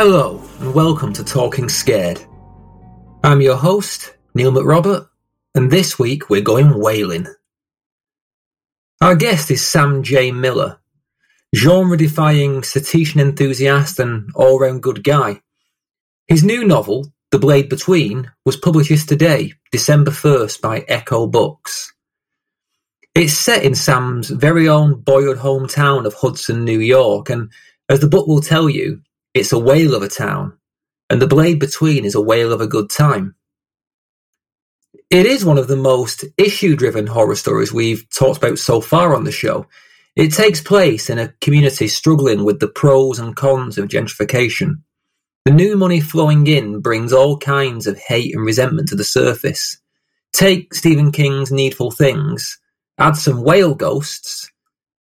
Hello, and welcome to Talking Scared. I'm your host, Neil McRobert, and this week we're going whaling. Our guest is Sam J. Miller, genre defying cetacean enthusiast and all round good guy. His new novel, The Blade Between, was published yesterday, December 1st, by Ecco Books. It's set in Sam's very own boyhood hometown of Hudson, New York, and as the book will tell you, it's a whale of a town, and The Blade Between is a whale of a good time. It is one of the most issue driven horror stories we've talked about so far on the show. It takes place in a community struggling with the pros and cons of gentrification. The new money flowing in brings all kinds of hate and resentment to the surface. Take Stephen King's Needful Things, add some whale ghosts,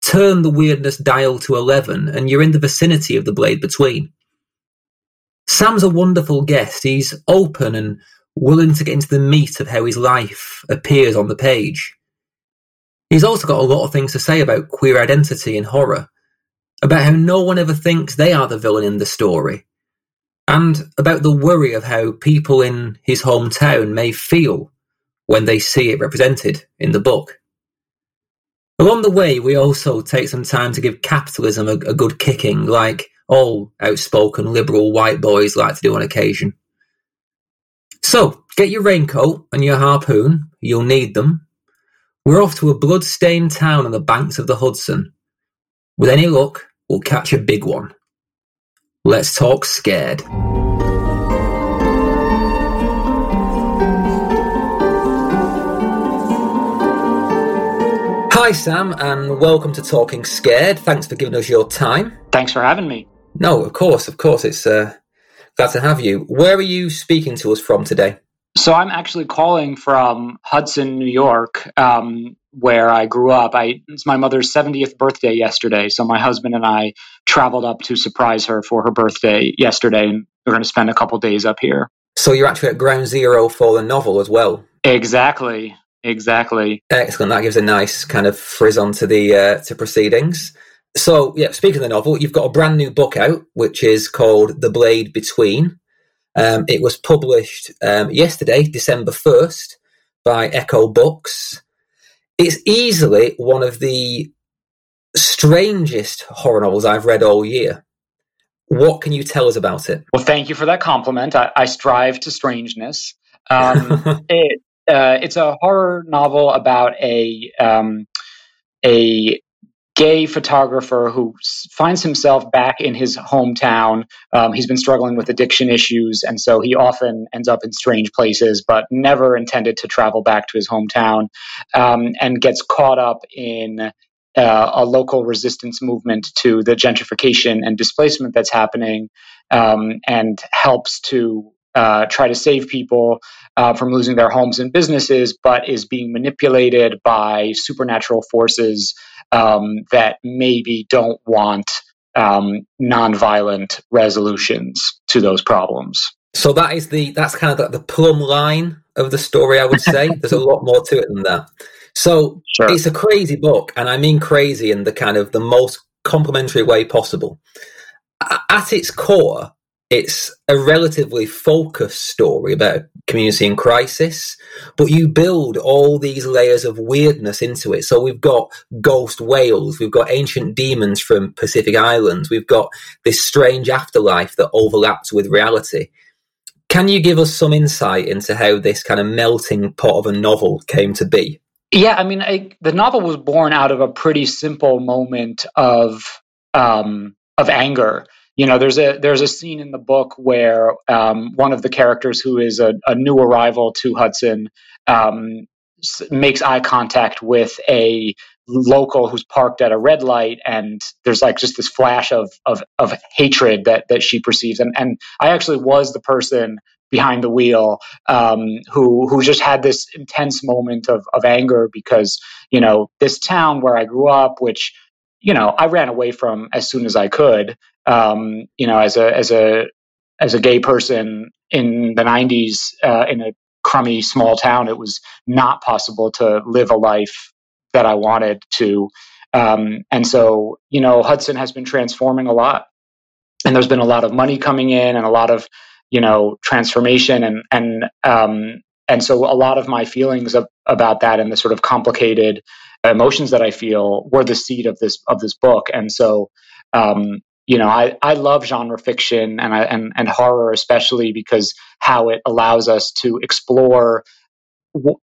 turn the weirdness dial to 11, and you're in the vicinity of the blade between. Sam's a wonderful guest. He's open and willing to get into the meat of how his life appears on the page. He's also got a lot of things to say about queer identity and horror, about how no one ever thinks they are the villain in the story, and about the worry of how people in his hometown may feel when they see it represented in the book. Along the way, we also take some time to give capitalism a, a good kicking, like all outspoken liberal white boys like to do on occasion. So, get your raincoat and your harpoon, you'll need them. We're off to a blood-stained town on the banks of the Hudson. With any luck, we'll catch a big one. Let's talk scared. Hi, Sam, and welcome to Talking Scared. Thanks for giving us your time. Thanks for having me. No, of course, of course. It's uh, Glad to have you. Where are you speaking to us from today? So I'm actually calling from Hudson, New York, um, where I grew up. I, it's my mother's 70th birthday yesterday, so my husband and I traveled up to surprise her for her birthday yesterday, and we're going to spend a couple days up here. So you're actually at ground zero for the novel as well. Exactly. Exactly. Excellent. That gives a nice kind of frizz onto the uh, to proceedings. So, yeah, speaking of the novel, you've got a brand new book out, which is called The Blade Between. Um, it was published um, yesterday, December 1st, by Ecco Books. It's easily one of the strangest horror novels I've read all year. What can you tell us about it? Well, thank you for that compliment. I, I strive to strangeness. Um, it, uh, it's a horror novel about a um, a gay photographer who finds himself back in his hometown. Um, he's been struggling with addiction issues, and so he often ends up in strange places, but never intended to travel back to his hometown, um, and gets caught up in uh, a local resistance movement to the gentrification and displacement that's happening, um, and helps to uh, try to save people uh, from losing their homes and businesses, but is being manipulated by supernatural forces um, that maybe don't want um, nonviolent resolutions to those problems. So that is the that's kind of the, the plumb line of the story. I would say there's a lot more to it than that. So sure. it's a crazy book, and I mean crazy in the kind of the most complimentary way possible. At its core, it's a relatively focused story about a community in crisis, but you build all these layers of weirdness into it. So we've got ghost whales, we've got ancient demons from Pacific Islands, we've got this strange afterlife that overlaps with reality. Can you give us some insight into how this kind of melting pot of a novel came to be? Yeah, I mean, I, the novel was born out of a pretty simple moment of um, of anger you know there's a there's a scene in the book where um, one of the characters who is a, a new arrival to hudson um, makes eye contact with a local who's parked at a red light and there's like just this flash of of, of hatred that that she perceives. And and i actually was the person behind the wheel um, who who just had this intense moment of of anger because you know this town where i grew up which you know i ran away from as soon as i could um, you know, as a as a as a gay person in the 90s uh, in a crummy small town, it was not possible to live a life that I wanted to. Um, and so, you know, Hudson has been transforming a lot. and there's been a lot of money coming in and a lot of you know transformation and and um, and so a lot of my feelings of, about that and the sort of complicated emotions that I feel were the seed of this of this book. And so, um, you know, I, I love genre fiction and I, and and horror especially because how it allows us to explore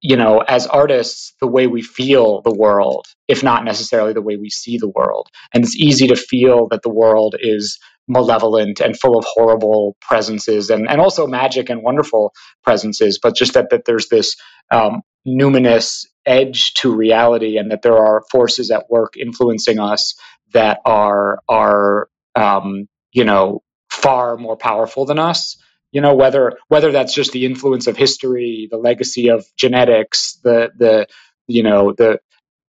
you know, as artists, the way we feel the world, if not necessarily the way we see the world. And it's easy to feel that the world is malevolent and full of horrible presences and, and also magic and wonderful presences, but just that, that there's this um, numinous edge to reality and that there are forces at work influencing us that are, are um, you know, far more powerful than us. You know whether whether that's just the influence of history the legacy of genetics the the you know the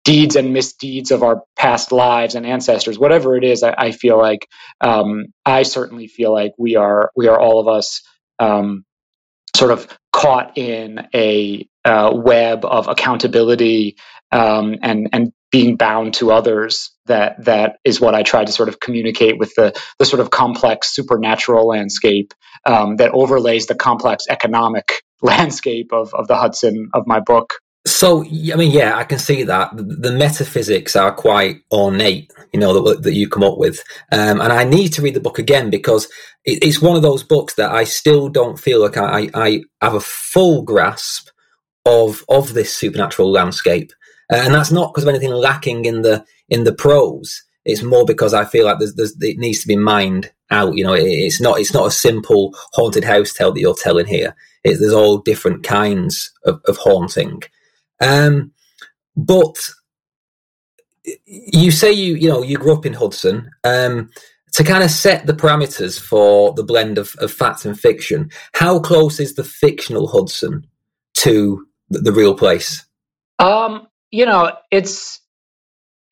deeds and misdeeds of our past lives and ancestors whatever it is i, I feel like um, i certainly feel like we are we are all of us um, sort of caught in a uh, web of accountability um, and and being bound to others that that is what I try to sort of communicate with the the sort of complex supernatural landscape um, that overlays the complex economic landscape of of the Hudson of my book. So, I mean, yeah, I can see that the metaphysics are quite ornate, you know, that, that you come up with. Um, and I need to read the book again because it, it's one of those books that I still don't feel like I, I have a full grasp of of this supernatural landscape. Uh, and that's not because of anything lacking in the in the prose. It's more because I feel like there's, there's it needs to be mined out. You know, it, it's not it's not a simple haunted house tale that you're telling here. It, there's all different kinds of, of haunting. Um, but you say you you know you grew up in Hudson. Um, to kind of set the parameters for the blend of, of fact and fiction, how close is the fictional Hudson to the, the real place? Um, you know, it's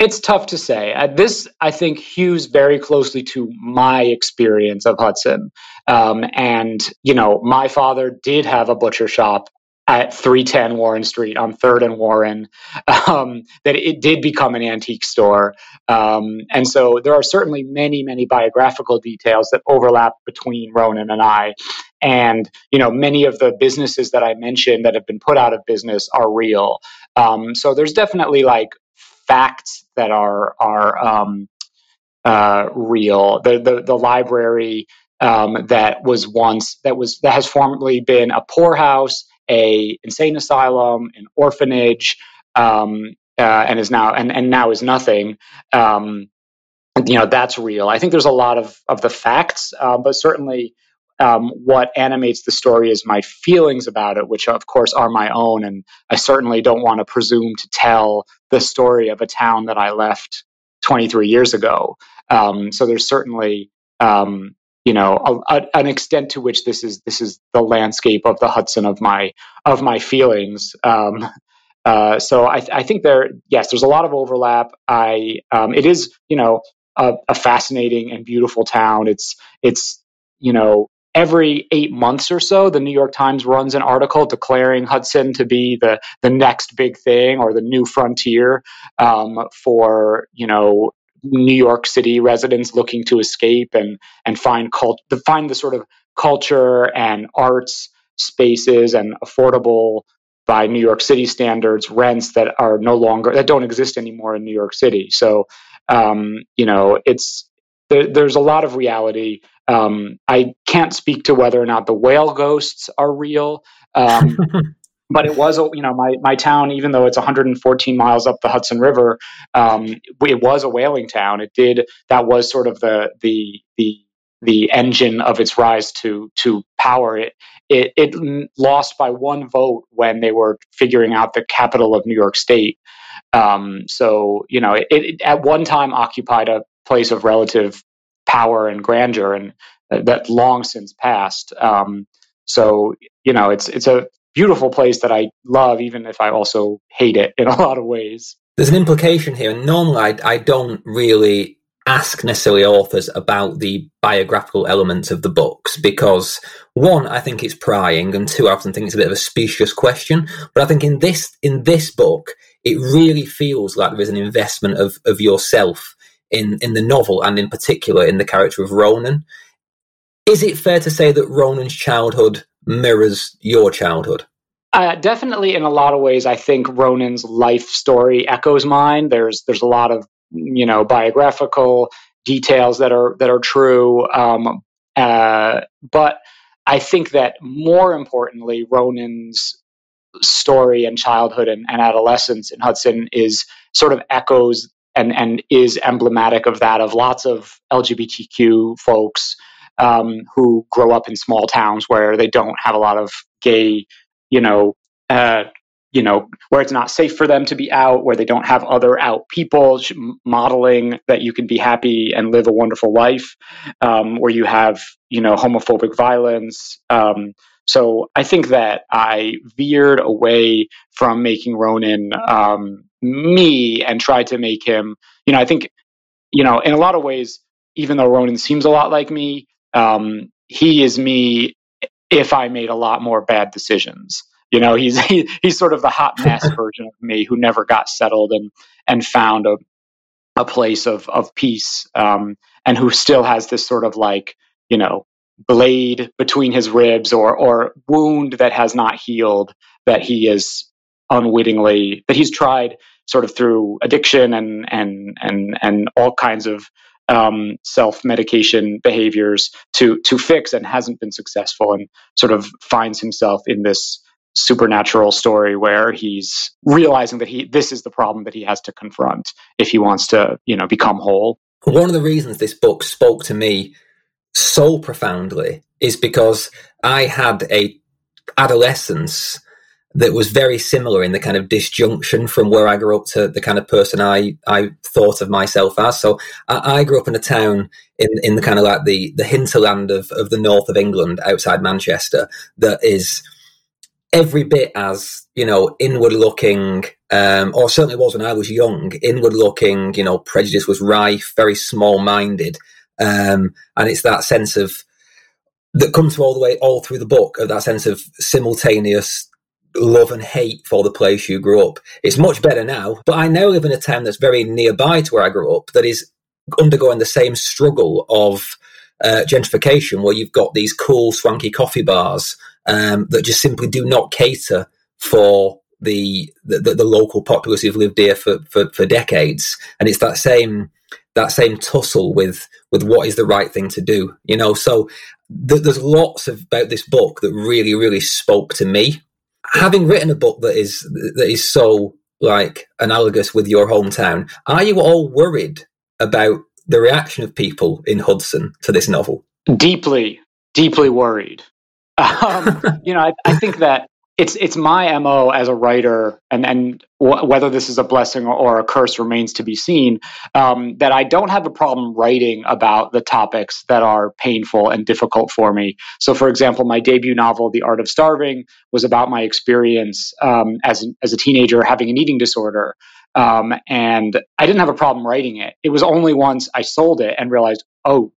it's tough to say. Uh, this, I think, hews very closely to my experience of Hudson. Um, and, you know, my father did have a butcher shop at 310 Warren Street on 3rd and Warren, um, that it did become an antique store. Um, and so there are certainly many, many biographical details that overlap between Ronan and I. And, you know, many of the businesses that I mentioned that have been put out of business are real. Um, so there's definitely like facts that are, are, um, uh, real. The, the, the library, um, that was once that was that has formerly been a poorhouse a insane asylum, an orphanage, um, uh, and is now and, and now is nothing. Um, you know that's real. I think there's a lot of of the facts, uh, but certainly um, what animates the story is my feelings about it, which of course are my own, and I certainly don't want to presume to tell the story of a town that I left 23 years ago. Um, so there's certainly um, you know a, a, an extent to which this is this is the landscape of the Hudson of my of my feelings. Um, uh, so I, I, think there yes, there's a lot of overlap. I um, it is you know a, a, fascinating and beautiful town. It's it's you know every eight months or so, the New York Times runs an article declaring Hudson to be the the next big thing or the new frontier um, for you know New York City residents looking to escape and and find cult to find the sort of culture and arts spaces and affordable by New York City standards rents that are no longer that don't exist anymore in New York City. So um, you know it's there, there's a lot of reality. Um, I can't speak to whether or not the whale ghosts are real. Um, but it was you know my my town even though it's 114 miles up the Hudson River um, it was a whaling town it did that was sort of the the the the engine of its rise to to power it it it lost by one vote when they were figuring out the capital of New York State um, so you know it, it, at one time occupied a place of relative power and grandeur and that long since passed um, so you know it's it's a beautiful place that I love, even if I also hate it in a lot of ways. There's an implication here. Normally, I, I don't really ask necessarily authors about the biographical elements of the books because one, I think it's prying, and two, I often think it's a bit of a specious question. But I think in this in this book, it really feels like there is an investment of of yourself in in the novel, and in particular in the character of Ronan. Is it fair to say that Ronan's childhood mirrors your childhood? Uh, definitely, in a lot of ways, I think Ronan's life story echoes mine. There's there's a lot of you know biographical details that are that are true, um, uh, but I think that more importantly, Ronan's story and childhood and, and adolescence in Hudson is sort of echoes and and is emblematic of that of lots of LGBTQ folks um, who grow up in small towns where they don't have a lot of gay, you know, uh, you know, where it's not safe for them to be out, where they don't have other out people modeling that you can be happy and live a wonderful life, um, where you have, you know, homophobic violence. Um, so I think that I veered away from making Ronan um, me and tried to make him, you know, I think, you know, in a lot of ways, even though Ronan seems a lot like me, um, he is me if I made a lot more bad decisions. You know, he's he, he's sort of the hot mess version of me who never got settled and and found a a place of of peace, um, and who still has this sort of like you know blade between his ribs or or wound that has not healed that he is unwittingly that he's tried sort of through addiction and and and and all kinds of um, self medication behaviors to to fix and hasn't been successful and sort of finds himself in this supernatural story where he's realizing that he this is the problem that he has to confront if he wants to you know become whole. One of the reasons this book spoke to me so profoundly is because i had a adolescence that was very similar in the kind of disjunction from where I grew up to the kind of person I, I thought of myself as. So I, I grew up in a town in, in the kind of like the, the hinterland of, of the north of England outside Manchester that is every bit as you know inward looking um, or certainly was when i was young inward looking you know prejudice was rife very small minded um, and it's that sense of that comes all the way all through the book of that sense of simultaneous love and hate for the place you grew up it's much better now but i now live in a town that's very nearby to where i grew up that is undergoing the same struggle of uh, gentrification where you've got these cool swanky coffee bars um, that just simply do not cater for the, the, the local populace who've lived here for, for, for decades. And it's that same that same tussle with with what is the right thing to do. You know, so th- there's lots of, about this book that really really spoke to me. Having written a book that is that is so like analogous with your hometown, are you all worried about the reaction of people in Hudson to this novel? Deeply, deeply worried. Um, you know, I, I, think that it's it's my mo as a writer, and and w- whether this is a blessing or, a curse remains to be seen. Um, that I don't have a problem writing about the topics that are painful and difficult for me. So, for example, my debut novel, The Art of Starving, was about my experience um, as as a teenager having an eating disorder. Um, and I didn't have a problem writing it. It was only once I sold it and realized, oh,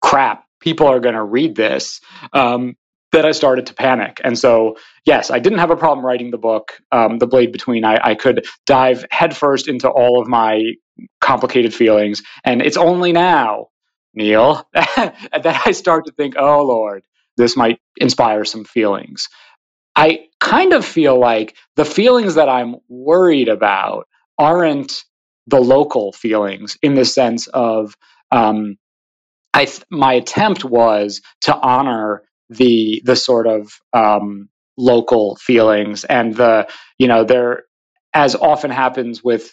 crap, people are going to read this um, that I started to panic. And so, yes, I didn't have a problem writing the book, um, The Blade Between. I, I could dive headfirst into all of my complicated feelings. And it's only now, Neil, that I start to think, oh, Lord, this might inspire some feelings. I kind of feel like the feelings that I'm worried about aren't the local feelings in the sense of um, I th- my attempt was to honor the the sort of um, local feelings and the you know there as often happens with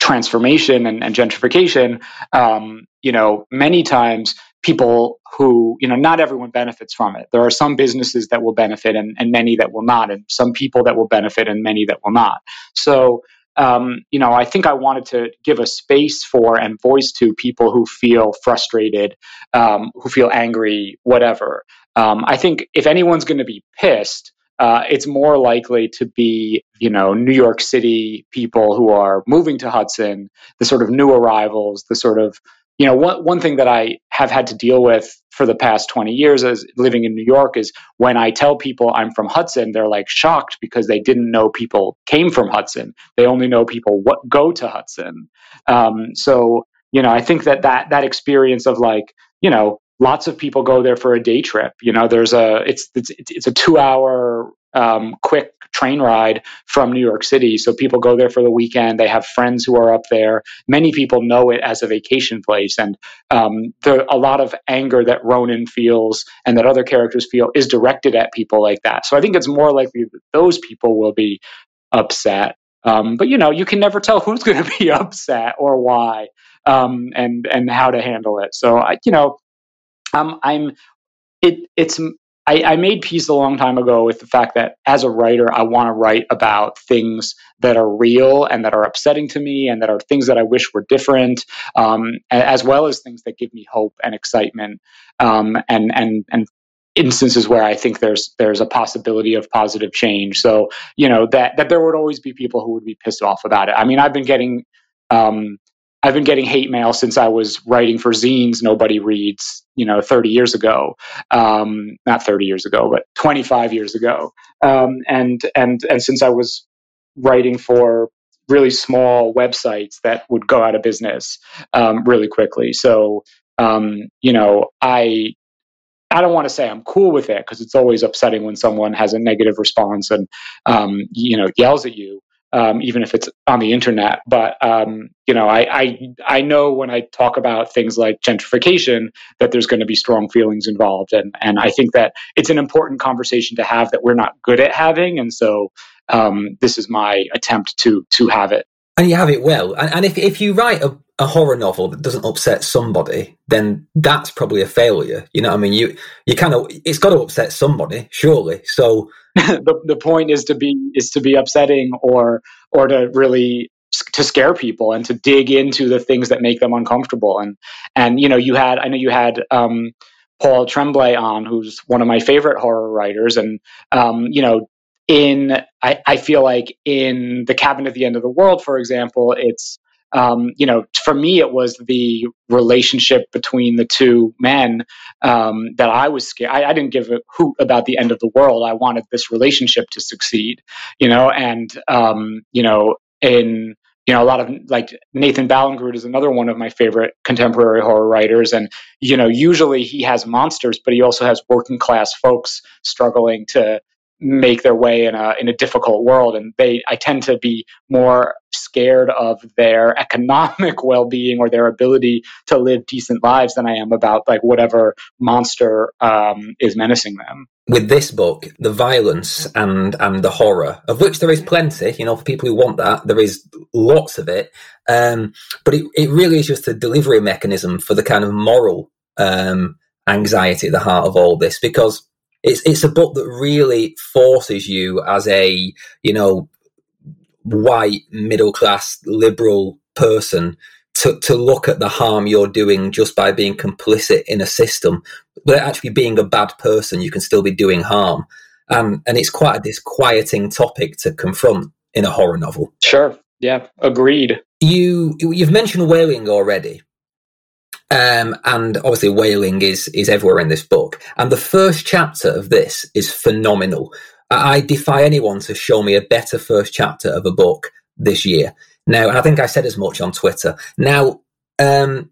transformation and, and gentrification um, you know many times people who you know not everyone benefits from it there are some businesses that will benefit and, and many that will not and some people that will benefit and many that will not so um, you know, I think I wanted to give a space for and voice to people who feel frustrated, um, who feel angry, whatever. Um, I think if anyone's going to be pissed, uh, it's more likely to be, you know, New York City people who are moving to Hudson, the sort of new arrivals, the sort of you know, one, one thing that I have had to deal with for the past 20 years as living in New York is when I tell people I'm from Hudson, they're like shocked because they didn't know people came from Hudson. They only know people what go to Hudson. Um, so, you know, I think that that that experience of like, you know, lots of people go there for a day trip. You know, there's a it's it's it's a two hour um, quick train ride from New York City. So people go there for the weekend. They have friends who are up there. Many people know it as a vacation place, and um, a lot of anger that Ronan feels and that other characters feel is directed at people like that. So I think it's more likely that those people will be upset. Um, but you know, you can never tell who's going to be upset or why, um, and and how to handle it. So I, you know, um, I'm it it's I, I, made peace a long time ago with the fact that as a writer, I want to write about things that are real and that are upsetting to me and that are things that I wish were different, um, as well as things that give me hope and excitement um, and and and instances where I think there's there's a possibility of positive change. So you know that that there would always be people who would be pissed off about it. I mean, I've been getting um, I've been getting hate mail since I was writing for zines nobody reads, you know, 30 years ago. Um, not 30 years ago, but 25 years ago. Um, and and and since I was writing for really small websites that would go out of business um, really quickly. So um, you know, I I don't want to say I'm cool with it because it's always upsetting when someone has a negative response and um, you know yells at you um, even if it's on the internet. But um, you know, I, I I know when I talk about things like gentrification that there's going to be strong feelings involved, and and I think that it's an important conversation to have that we're not good at having, and so um, this is my attempt to to have it. And you have it well. And, and if if you write a, a horror novel that doesn't upset somebody, then that's probably a failure. You know what I mean? You you kind of it's got to upset somebody, surely. So the, the point is to be is to be upsetting or or to really to scare people and to dig into the things that make them uncomfortable and and you know you had I know you had um, Paul Tremblay on who's one of my favorite horror writers and um, you know in I, I feel like in the cabin at the end of the world for example it's um, you know, for me, it was the relationship between the two men um, that I was scared. I, I, didn't give a hoot about the end of the world. I wanted this relationship to succeed, you know, and um, you know, in you know, a lot of like Nathan Ballingrud is another one of my favorite contemporary horror writers, and you know, usually he has monsters, but he also has working class folks struggling to make their way in a in a difficult world and they I tend to be more scared of their economic well-being or their ability to live decent lives than I am about like whatever monster um, is menacing them. With this book, the violence and and the horror, of which there is plenty, you know, for people who want that, there is lots of it. Um, but it, it really is just a delivery mechanism for the kind of moral um, anxiety at the heart of all this because it's it's a book that really forces you as a you know white middle class liberal person to, to look at the harm you're doing just by being complicit in a system. But actually being a bad person you can still be doing harm. Um, and it's quite a disquieting topic to confront in a horror novel. Sure. Yeah. Agreed. You you've mentioned whaling already um, and obviously, whaling is is everywhere in this book. And the first chapter of this is phenomenal. I defy anyone to show me a better first chapter of a book this year. Now, I think I said as much on Twitter. Now, um,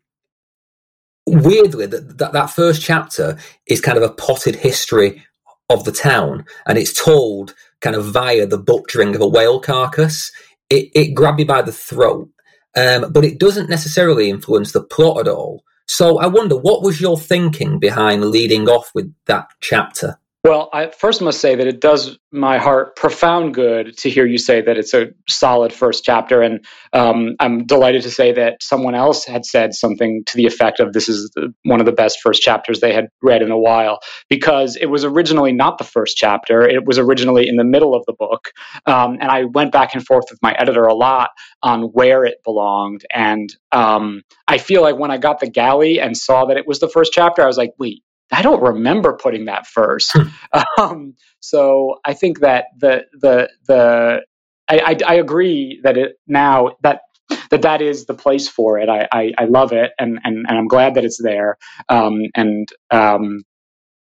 weirdly, that, that that first chapter is kind of a potted history of the town, and it's told kind of via the butchering of a whale carcass. It, it grabbed me by the throat um, but it doesn't necessarily influence the plot at all. So I wonder, what was your thinking behind leading off with that chapter? Well, I first must say that it does my heart profound good to hear you say that it's a solid first chapter. And um, I'm delighted to say that someone else had said something to the effect of this is one of the best first chapters they had read in a while, because it was originally not the first chapter. It was originally in the middle of the book. Um, and I went back and forth with my editor a lot on where it belonged. And um, I feel like when I got the galley and saw that it was the first chapter, I was like, wait, I don't remember putting that first. Hmm. um, so I think that the the the I, I, I, agree that it now that that that is the place for it. I, I, I love it and, and and I'm glad that it's there. Um, and um,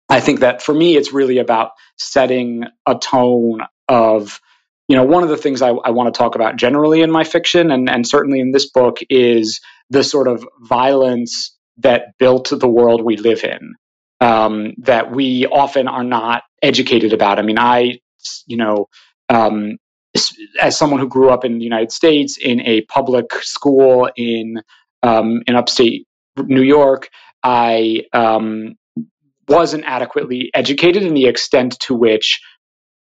I think that for me, it's really about setting a tone of you know one of the things I, I want to talk about generally in my fiction and and certainly in this book is the sort of violence that built the world we live in um, that we often are not educated about. I mean, I, you know, um, as someone who grew up in the United States in a public school in um, in upstate New York, I um, wasn't adequately educated in the extent to which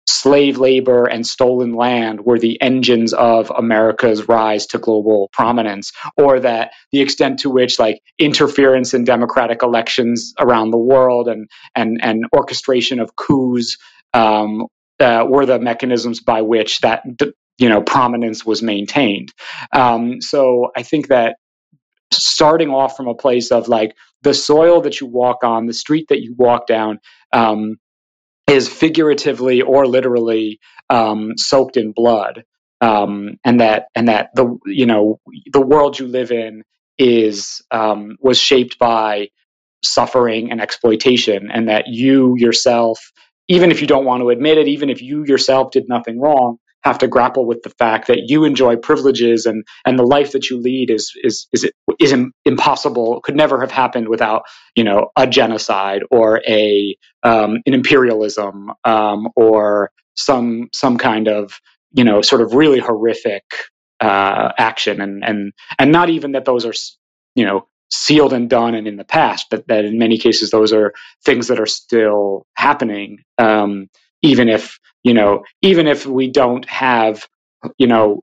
slave labor and stolen land were the engines of America's rise to global prominence, or that the extent to which like interference in democratic elections around the world and and and orchestration of coups um, uh, were the mechanisms by which that you know prominence was maintained. Um, so I think that starting off from a place of like the soil that you walk on, the street that you walk down. Um, is figuratively or literally um, soaked in blood, um, and that and that the you know the world you live in is um, was shaped by suffering and exploitation, and that you yourself, even if you don't want to admit it, even if you yourself did nothing wrong, have to grapple with the fact that you enjoy privileges and and the life that you lead is is is is impossible could never have happened without you know a genocide or a um, an imperialism um, or some some kind of you know sort of really horrific uh, action. And and and not even that those are you know sealed and done and in the past but that in many cases those are things that are still happening um, even if you know even if we don't have you know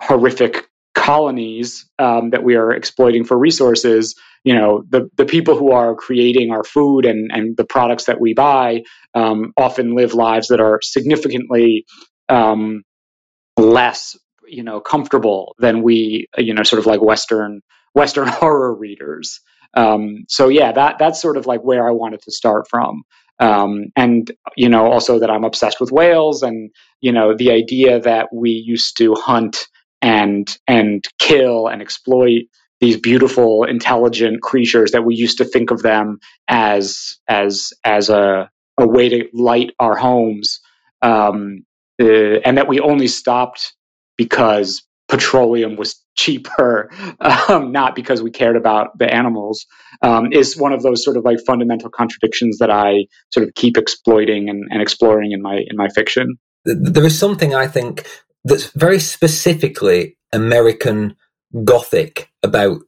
horrific colonies um, that we are exploiting for resources you know the, the people who are creating our food and, and the products that we buy um, often live lives that are significantly um, less you know comfortable than we you know sort of like western western horror readers um, so yeah that that's sort of like where i wanted to start from. Um, and you know also that i'm obsessed with whales and you know the idea that we used to hunt and and kill and exploit these beautiful intelligent creatures that we used to think of them as as as a a way to light our homes um, uh, and that we only stopped because petroleum was cheaper, um, not because we cared about the animals, um, is one of those sort of like fundamental contradictions that I sort of keep exploiting and, and exploring in my in my fiction. There is something I think that's very specifically American Gothic about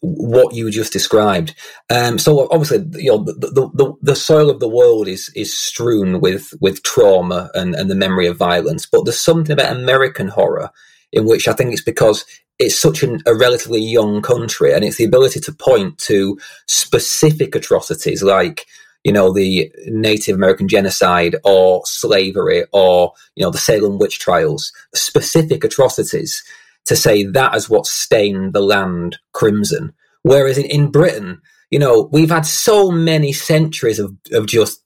what you just described. Um, so obviously, you know, the, the, the, soil of the world is is strewn with with trauma and, and the memory of violence. But there's something about American horror in which I think it's because it's such an, a relatively young country and it's the ability to point to specific atrocities like you know the native american genocide or slavery or you know the salem witch trials. Specific atrocities to say that is what stained the land crimson. Whereas in, in britain you know we've had so many centuries of, of just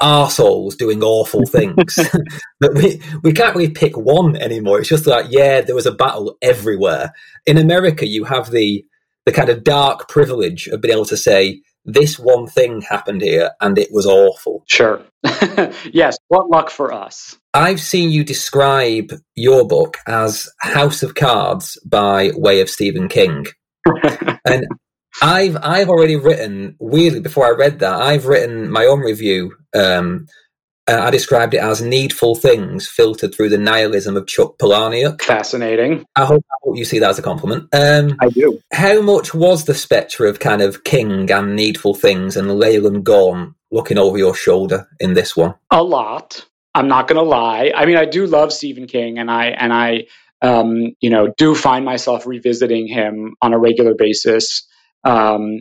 arseholes doing awful things that we, we can't really pick one anymore. It's just like, yeah, there was a battle everywhere. In America, you have the the kind of dark privilege of being able to say, this one thing happened here and it was awful. Sure. yes. What luck for us. I've seen you describe your book as House of Cards by way of Stephen King. and I've I've already written weirdly before I read that I've written my own review. Um, uh, I described it as needful things filtered through the nihilism of Chuck Palahniuk. Fascinating. I hope, I hope you see that as a compliment. Um, I do. How much was the spectre of kind of King and needful things and Leland Gaunt looking over your shoulder in this one? A lot. I'm not going to lie. I mean, I do love Stephen King, and I and I, um, you know, do find myself revisiting him on a regular basis. Um,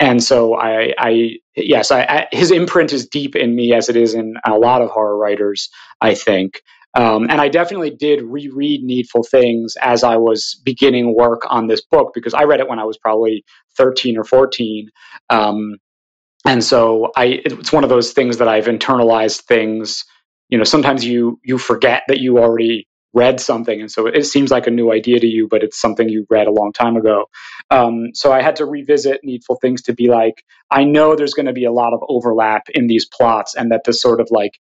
and so I, I yes, I, I, his imprint is deep in me as it is in a lot of horror writers, I think. Um, and I definitely did reread Needful Things as I was beginning work on this book because I read it when I was probably 13 or 14. Um, and so I, it's one of those things that I've internalized things. You know, sometimes you you forget that you already read something and so it seems like a new idea to you but it's something you read a long time ago. Um, so i had to revisit needful things to be like i know there's going to be a lot of overlap in these plots and that this sort of like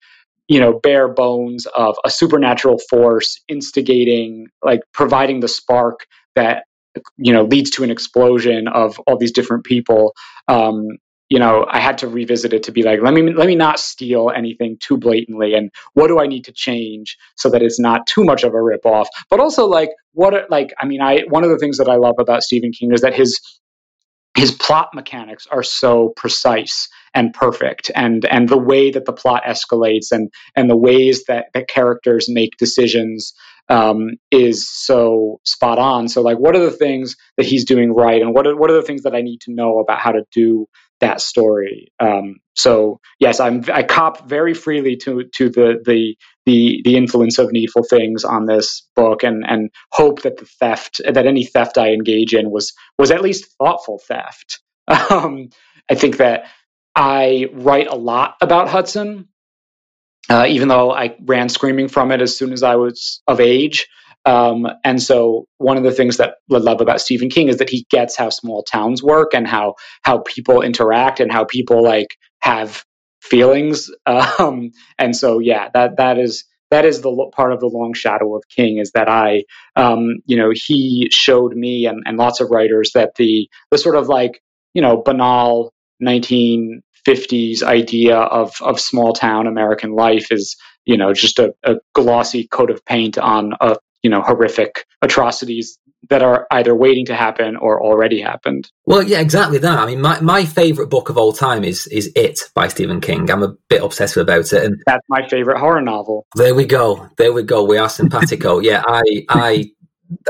you know bare bones of a supernatural force instigating like providing the spark that you know leads to an explosion of all these different people um, you know i had to revisit it to be like let me let me not steal anything too blatantly and what do i need to change so that it's not too much of a rip off but also like what like i mean i one of the things that i love about stephen king is that his his plot mechanics are so precise and perfect and and the way that the plot escalates and and the ways that, that characters make decisions um, is so spot on. So like what are the things that he's doing right and what are, what are the things that i need to know about how to do that story. Um, so yes, I'm I cop very freely to to the the the the influence of needful things on this book, and and hope that the theft that any theft I engage in was was at least thoughtful theft. Um, I think that I write a lot about Hudson, uh, even though I ran screaming from it as soon as I was of age. Um, and so one of the things that I love about Stephen King is that he gets how small towns work and how how people interact and how people like have feelings. Um, and so yeah, that that is that is the part of the long shadow of King is that I, um, you know, he showed me and, and lots of writers that the the sort of like you know banal 1950s idea of of small town American life is you know just a, a glossy coat of paint on a you know horrific atrocities that are either waiting to happen or already happened. Well, yeah, exactly that. I mean, my, my favorite book of all time is is It by Stephen King. I'm a bit obsessive about it, and that's my favorite horror novel. There we go. There we go. We are simpatico. yeah, I I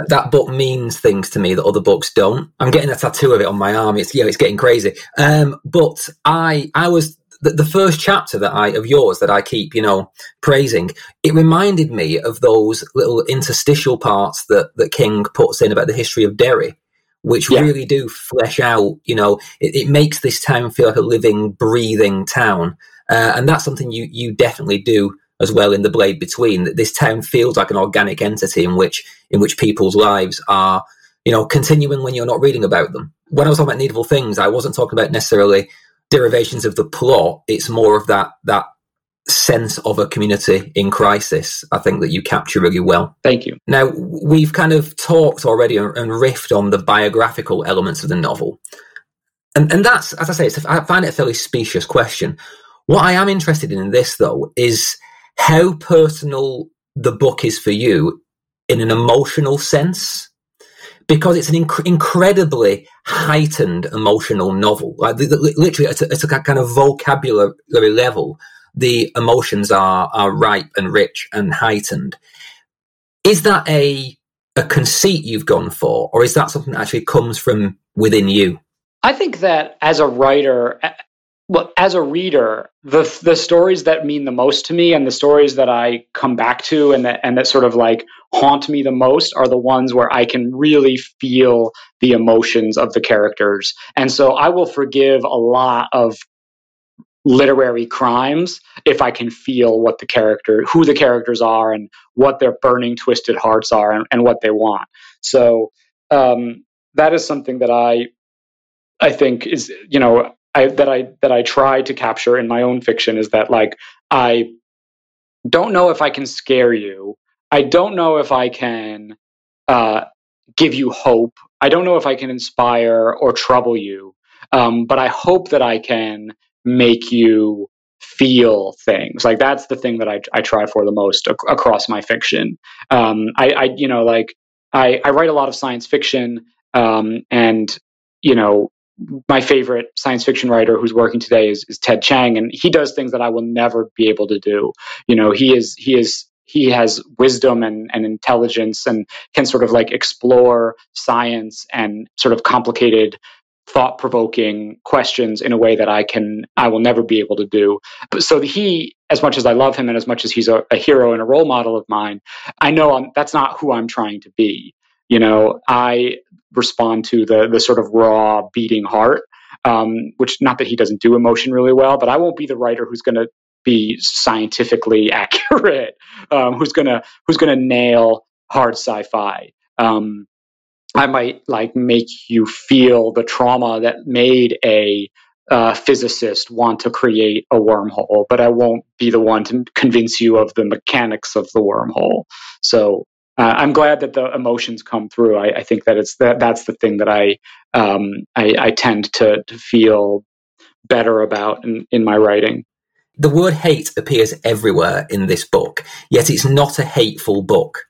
that book means things to me that other books don't. I'm getting a tattoo of it on my arm. It's yeah, it's getting crazy. Um, but I I was the, the first chapter that I of yours that I keep, you know, praising, it reminded me of those little interstitial parts that that King puts in about the history of Derry, which yeah. really do flesh out. You know, it, it, makes this town feel like a living, breathing town, uh, and that's something you you definitely do as well in the Blade Between. That this town feels like an organic entity in which in which people's lives are. You know, continuing when you're not reading about them. When I was talking about needful things, I wasn't talking about necessarily derivations of the plot. It's more of that that sense of a community in crisis. I think that you capture really well. Thank you. Now we've kind of talked already and riffed on the biographical elements of the novel, and and that's as I say, it's a, I find it a fairly specious question. What I am interested in in this though is how personal the book is for you in an emotional sense because it's an inc- incredibly heightened emotional novel. Like the, the, literally, it's a, a, kind of vocabulary level. The emotions are are ripe and rich and heightened. Is that a a conceit you've gone for, or is that something that actually comes from within you? I think that as a writer, well, as a reader, the the stories that mean the most to me and the stories that I come back to and that and that sort of like haunt me the most are the ones where I can really feel the emotions of the characters. And so I will forgive a lot of literary crimes if I can feel what the character who the characters are and what their burning twisted hearts are and, and what they want. So um, that is something that I I think is you know I, that I that I try to capture in my own fiction is that like I don't know if I can scare you. I don't know if I can uh, give you hope. I don't know if I can inspire or trouble you. Um, but I hope that I can make you feel things. Like that's the thing that I, I try for the most ac- across my fiction. Um, I, I, you know, like I, I write a lot of science fiction, um, and you know, my favorite science fiction writer who's working today is, is Ted Chiang, and he does things that I will never be able to do. You know, he is he is he has wisdom and, and intelligence and can sort of like explore science and sort of complicated thought provoking questions in a way that I can I will never be able to do. But so he, as much as I love him and as much as he's a, a hero and a role model of mine, I know I'm, that's not who I'm trying to be. You know, I respond to the the sort of raw beating heart, um, which not that he doesn't do emotion really well, but I won't be the writer who's going to be scientifically accurate, um, who's gonna who's gonna nail hard sci-fi. Um, I might like make you feel the trauma that made a uh, physicist want to create a wormhole, but I won't be the one to convince you of the mechanics of the wormhole. So uh, I'm glad that the emotions come through. I, I, think that it's that that's the thing that I um, I, I, tend to, to feel better about in, in my writing. The word hate appears everywhere in this book, yet it's not a hateful book.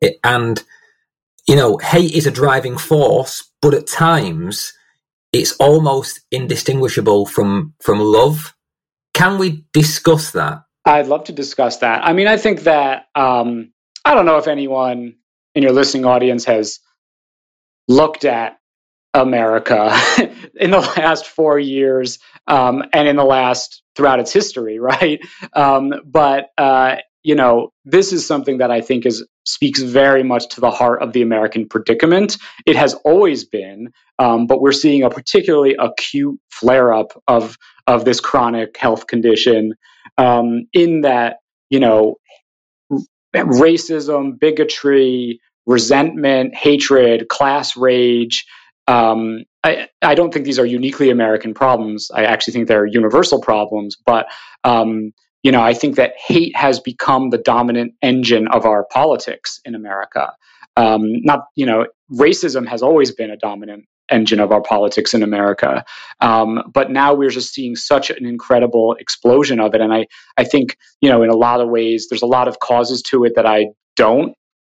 It, and you know, hate is a driving force, but at times it's almost indistinguishable from from love. Can we discuss that? I'd love to discuss that. I mean, I think that um, I don't know if anyone in your listening audience has looked at America in the last four years um, and in the last throughout its history, right? Um, but uh, you know, this is something that I think is speaks very much to the heart of the American predicament. It has always been, um, but we're seeing a particularly acute flare up of of this chronic health condition. Um, in that, you know, racism, bigotry, resentment, hatred, class rage. Um, I, I, don't think these are uniquely American problems. I actually think they're universal problems. But um, you know, I think that hate has become the dominant engine of our politics in America. Um, not, you know, racism has always been a dominant engine of our politics in America. Um, but now we're just seeing such an incredible explosion of it. And I, I think, you know, in a lot of ways, there's a lot of causes to it that I don't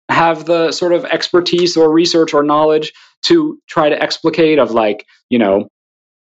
have the sort of expertise or research or knowledge to try to explicate of like, you know,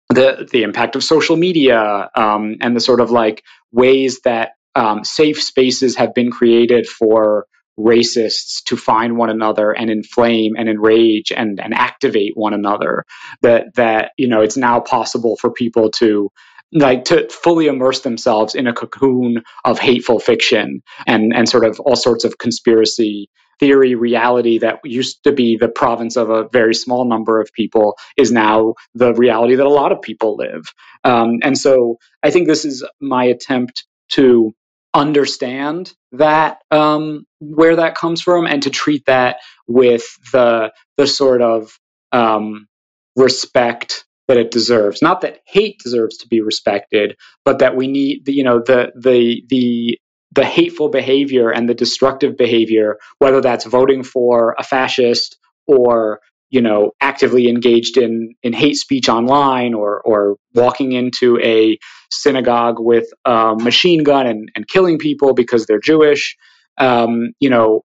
the the impact of social media um, and the sort of like ways that um, safe spaces have been created for racists to find one another and inflame and enrage and, and activate one another that that you know it's now possible for people to like to fully immerse themselves in a cocoon of hateful fiction and and sort of all sorts of conspiracy theory reality that used to be the province of a very small number of people is now the reality that a lot of people live. Um, and so I think this is my attempt to understand that um, where that comes from and to treat that with the the sort of um, respect that it deserves. Not that hate deserves to be respected, but that we need the, you know the the the the hateful behavior and the destructive behavior, whether that's voting for a fascist or you know actively engaged in in hate speech online or or walking into a synagogue with a machine gun and, and killing people because they're Jewish. Um, you know,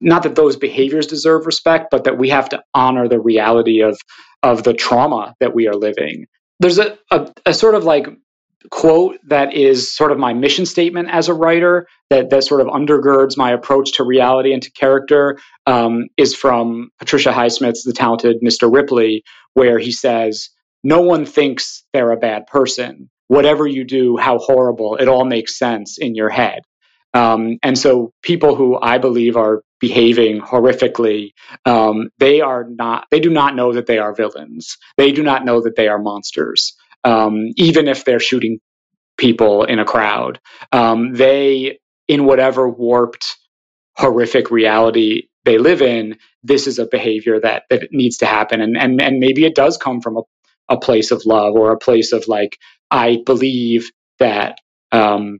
not that those behaviors deserve respect, but that we have to honor the reality of of the trauma that we are living. There's a, a, a sort of like quote that is sort of my mission statement as a writer that, that sort of undergirds my approach to reality and to character um, is from Patricia Highsmith's The Talented Mr. Ripley, where he says, No one thinks they're a bad person. Whatever you do, how horrible, it all makes sense in your head. Um, and so people who I believe are behaving horrifically, um, they are not, they do not know that they are villains. They do not know that they are monsters um, even if they're shooting people in a crowd. Um, they, in whatever warped, horrific reality they live in, this is a behavior that, that needs to happen. And, and, and maybe it does come from a, a place of love or a place of like, I believe that, um,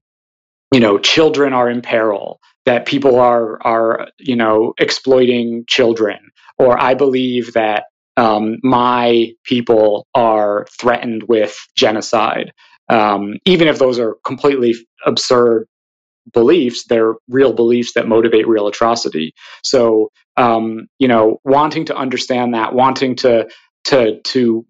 you know, children are in peril, that people are, are, you know, exploiting children, or I believe that um, my people are threatened with genocide. Um, even if those are completely absurd beliefs, they're real beliefs that motivate real atrocity. So, um, you know, wanting to understand that, wanting to to to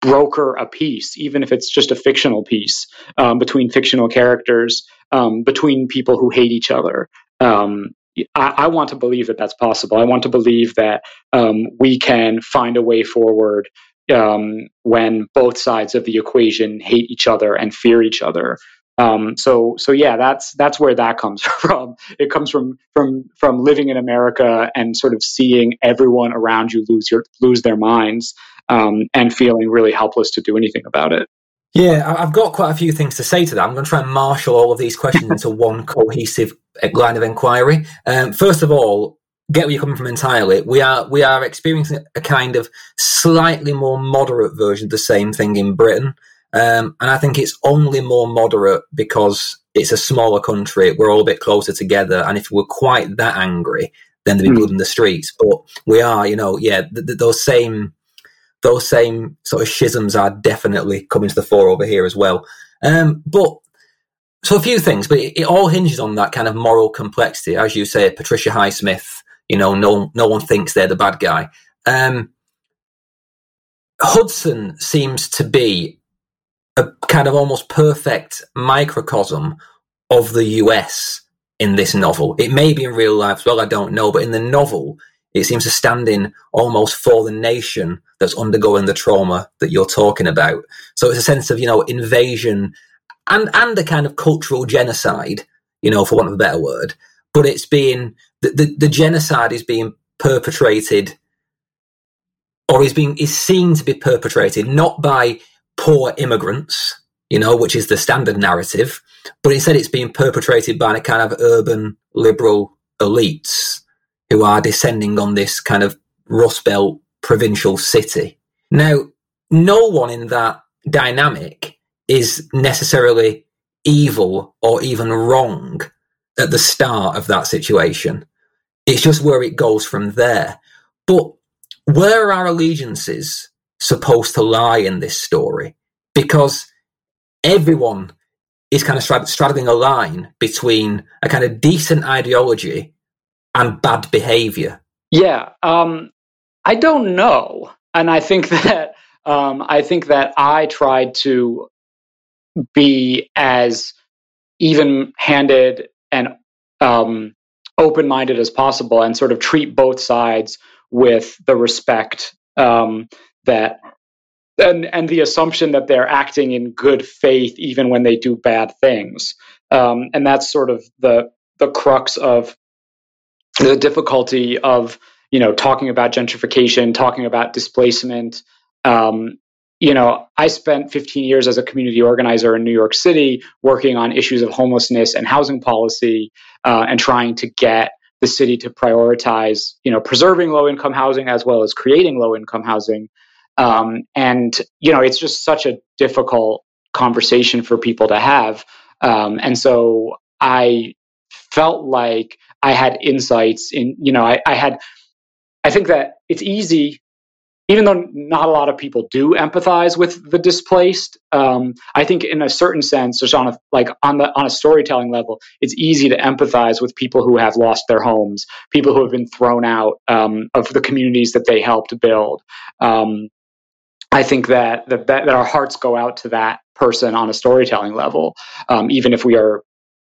broker a peace, even if it's just a fictional peace um, between fictional characters, um, between people who hate each other, um, I, I, want to believe that that's possible. I want to believe that um, we can find a way forward um, when both sides of the equation hate each other and fear each other. Um, so, so yeah, that's that's where that comes from. It comes from from from living in America and sort of seeing everyone around you lose your lose their minds um, and feeling really helpless to do anything about it. Yeah, I've got quite a few things to say to that. I'm going to try and marshal all of these questions into one cohesive uh, line of inquiry. Um, first of all, get where you're coming from entirely. We are we are experiencing a kind of slightly more moderate version of the same thing in Britain, um, and I think it's only more moderate because it's a smaller country. We're all a bit closer together, and if we're quite that angry, then there'd be mm. blood in the streets. But we are, you know, yeah, th- th- those same those same sort of schisms are definitely coming to the fore over here as well. Um, but so a few things, but it, it, all hinges on that kind of moral complexity, as you say. Patricia Highsmith, you know, no no one thinks they're the bad guy. Um, Hudson seems to be a kind of almost perfect microcosm of the US in this novel. It may be in real life as well, I don't know, but in the novel, it seems to stand in almost for the nation that's undergoing the trauma that you're talking about. So it's a sense of, you know, invasion and, and a kind of cultural genocide, you know, for want of a better word. But it's being, the, the, the genocide is being perpetrated or is being, is seen to be perpetrated not by poor immigrants, you know, which is the standard narrative, but instead it's being perpetrated by a kind of urban liberal elites who are descending on this kind of Rust Belt provincial city. Now, no one in that dynamic is necessarily evil or even wrong at the start of that situation. It's just where it goes from there. But where are our allegiances supposed to lie in this story? Because everyone is kind of straddling a line between a kind of decent ideology and bad behavior. Yeah, um, I don't know, and I think that um, I think that I tried to be as even-handed and um, open-minded as possible, and sort of treat both sides with the respect um, that and and the assumption that they're acting in good faith even when they do bad things um, and that's sort of the the crux of the difficulty of you know talking about gentrification talking about displacement um, you know i spent 15 years as a community organizer in new york city working on issues of homelessness and housing policy uh, and trying to get the city to prioritize you know preserving low income housing as well as creating low income housing um, and, you know, it's just such a difficult conversation for people to have. Um, and so I felt like I had insights in, you know, I, I had, I think that it's easy even though not a lot of people do empathize with the displaced, um, I think in a certain sense, just on a like on the on a storytelling level, it's easy to empathize with people who have lost their homes, people who have been thrown out um, of the communities that they helped build. Um, I think that, that that our hearts go out to that person on a storytelling level, um, even if we are,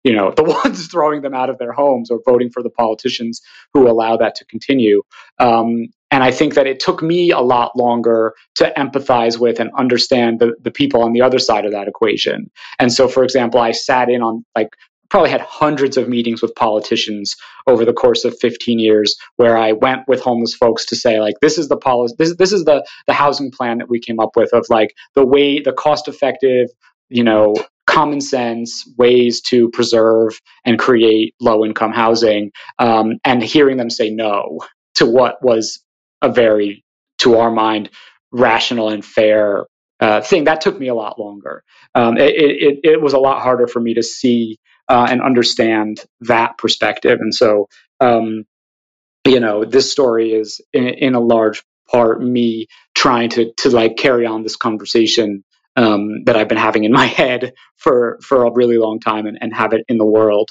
you know, the ones throwing them out of their homes or voting for the politicians who allow that to continue. Um, and I think that it took me a lot longer to empathize with and understand the, the people on the other side of that equation. And so, for example, I sat in on like probably had hundreds of meetings with politicians over the course of 15 years where I went with homeless folks to say like this is the policy this this is the the housing plan that we came up with of like the way the cost effective you know common sense ways to preserve and create low income housing um, and hearing them say no to what was a very to our mind rational and fair uh, thing that took me a lot longer um, it, it, it was a lot harder for me to see uh, and understand that perspective. And so, um, you know, this story is in, in, a large part me trying to to like carry on this conversation um, that I've been having in my head for for a really long time and, and have it in the world.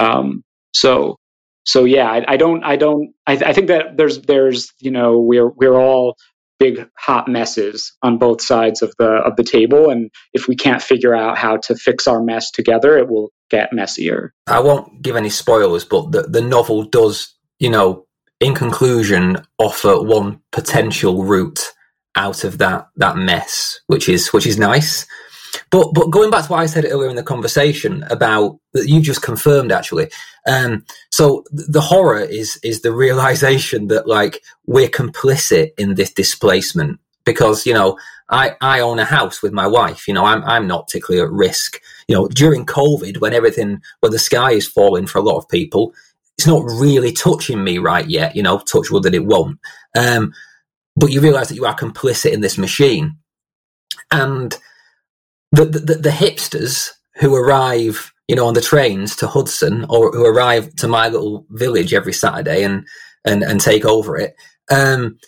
Um, so so yeah, I, I, don't I don't I, I think that there's there's you know we're we're all big hot messes on both sides of the of the table and if we can't figure out how to fix our mess together it will get messier i won't give any spoilers but the, the novel does you know in conclusion offer one potential route out of that that mess which is which is nice but but going back to what I said earlier in the conversation about that you just confirmed actually. Um, so the horror is is the realization that like we're complicit in this displacement because you know I I own a house with my wife. You know I'm I'm not particularly at risk. You know during COVID when everything when the sky is falling for a lot of people, it's not really touching me right yet. You know, touch wood that it won't. Um, but you realize that you are complicit in this machine, and the, the, the hipsters who arrive you know, on the trains to Hudson or who arrive to my little village every Saturday and and, and take over it. Um,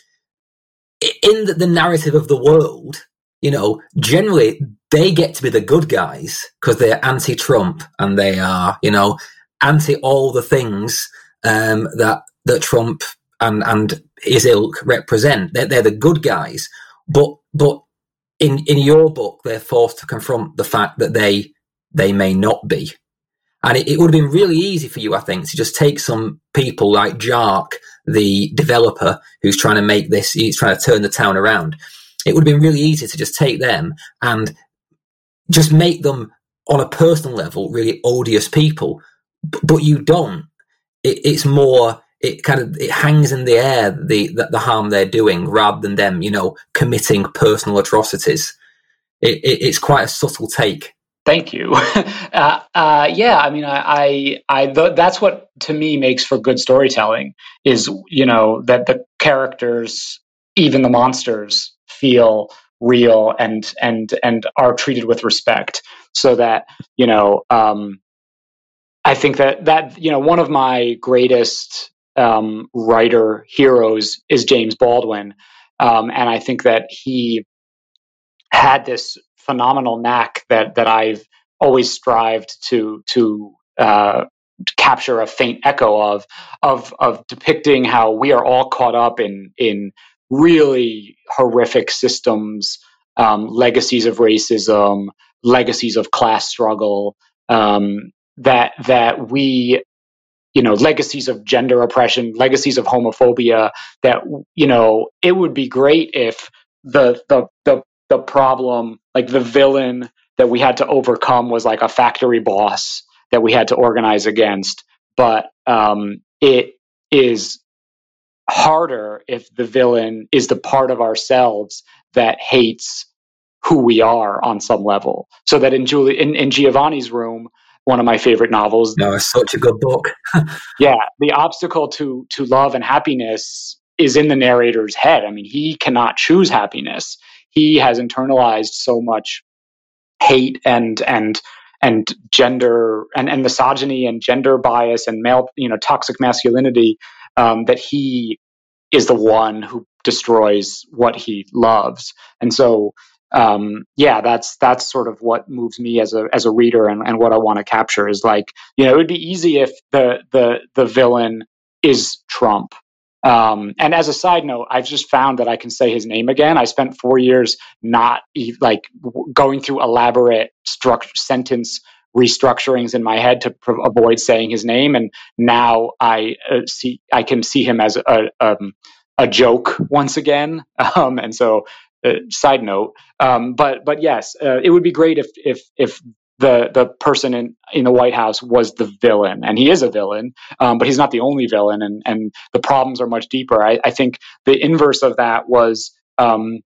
in the, the narrative of the world, you know, generally they get to be the good guys because they're anti-Trump and they are, you know, anti all the things um, that that Trump and and his ilk represent. They're, they're the good guys, but but in in your book, they're forced to confront the fact that they they may not be. And it, it would have been really easy for you, I think, to just take some people like Jark, the developer who's trying to make this, he's trying to turn the town around. It would have been really easy to just take them and just make them on a personal level really odious people. But you don't. It, it's more it kind of it hangs in the air the, the, the harm they're doing rather than them you know committing personal atrocities. It, it, it's quite a subtle take. Thank you. uh, uh, yeah, I mean, I, I, I th- that's what to me makes for good storytelling is you know that the characters, even the monsters, feel real and and and are treated with respect, so that you know. Um, I think that that you know one of my greatest um, writer heroes is James Baldwin, um, and I think that he had this phenomenal knack that that I've always strived to to uh, capture a faint echo of of of depicting how we are all caught up in in really horrific systems, um, legacies of racism, legacies of class struggle. Um, that that we you know legacies of gender oppression legacies of homophobia that you know it would be great if the the the the problem like the villain that we had to overcome was like a factory boss that we had to organize against. But um, it is harder if the villain is the part of ourselves that hates who we are on some level. So that in julie in, in giovanni's room one of my favorite novels. No, it's such a good book. yeah, the obstacle to to love and happiness is in the narrator's head. I mean, he cannot choose happiness. He has internalized so much hate and and and gender and, and misogyny and gender bias and male you know toxic masculinity um, that he is the one who destroys what he loves and so um, yeah, that's that's sort of what moves me as a as a reader and, and what I want to capture is like, you know, it would be easy if the the the villain is Trump. Um, and as a side note, I've just found that I can say his name again. I spent four years not like going through elaborate structure sentence restructurings in my head to avoid saying his name, and now I uh, see I can see him as a um, a joke once again. Um, and so uh, side note. Um, but but yes, uh, it would be great if if if the the person in in the White House was the villain, and he is a villain, um, but he's not the only villain, and and the problems are much deeper. I, I think the inverse of that was. Um,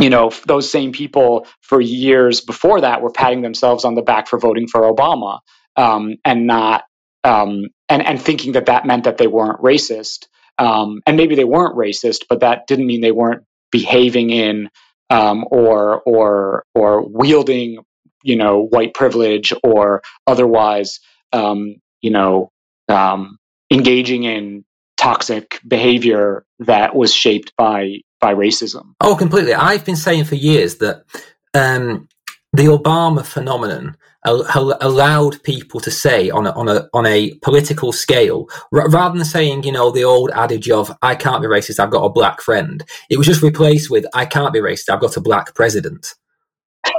you know, those same people for years before that were patting themselves on the back for voting for Obama um, and not um, and and thinking that that meant that they weren't racist. Um, and maybe they weren't racist, but that didn't mean they weren't behaving in um, or or or wielding you know white privilege or otherwise um, you know um, engaging in toxic behavior that was shaped by by racism. Oh, completely. I've been saying for years that um, the Obama phenomenon allowed people to say on a, on a on a political scale r- rather than saying you know the old adage of I can't be racist I've got a black friend it was just replaced with I can't be racist I've got a black president.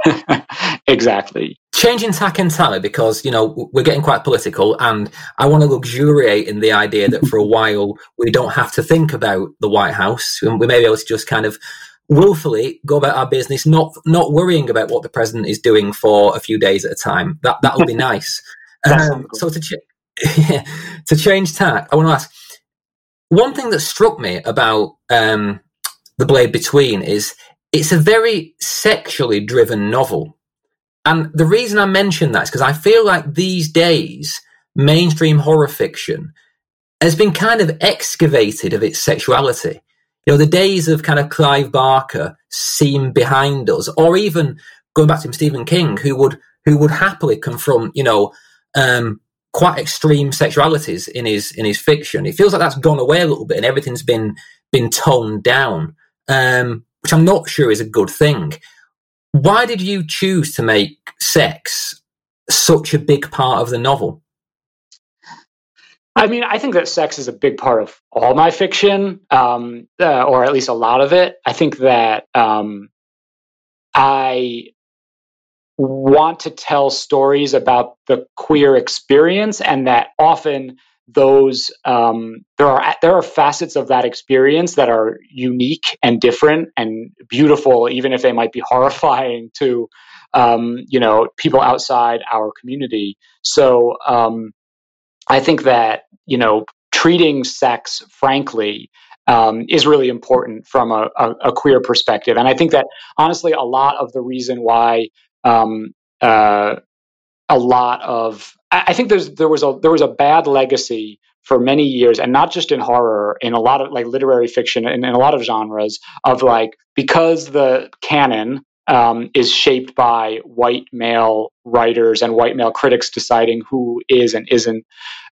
Exactly. Changing tack entirely because you know we're getting quite political and I want to luxuriate in the idea that for a while we don't have to think about the White House we may be able to just kind of willfully go about our business, not not worrying about what the president is doing for a few days at a time. That that would be nice. Um, so to ch- to change tack, I want to ask one thing that struck me about um, the Blade Between is it's a very sexually driven novel, and the reason I mention that is because I feel like these days mainstream horror fiction has been kind of excavated of its sexuality you know, the days of kind of Clive Barker seem behind us, or even going back to Stephen King, who would who would happily confront, you know, um, quite extreme sexualities in his in his fiction. It feels like that's gone away a little bit, and everything's been been toned down, um, which I'm not sure is a good thing. Why did you choose to make sex such a big part of the novel? I mean, I think that sex is a big part of all my fiction, um, uh, or at least a lot of it. I think that um, I want to tell stories about the queer experience, and that often those um, there are there are facets of that experience that are unique and different and beautiful, even if they might be horrifying to um, you know people outside our community. So um, I think that you know treating sex frankly um, is really important from a, a, a, queer perspective. And I think that honestly, a lot of the reason why um, uh, a lot of I think there's there was a there was a bad legacy for many years, and not just in horror, in a lot of like literary fiction and in a lot of genres of like because the canon um, is shaped by white male writers and white male critics deciding who is and isn't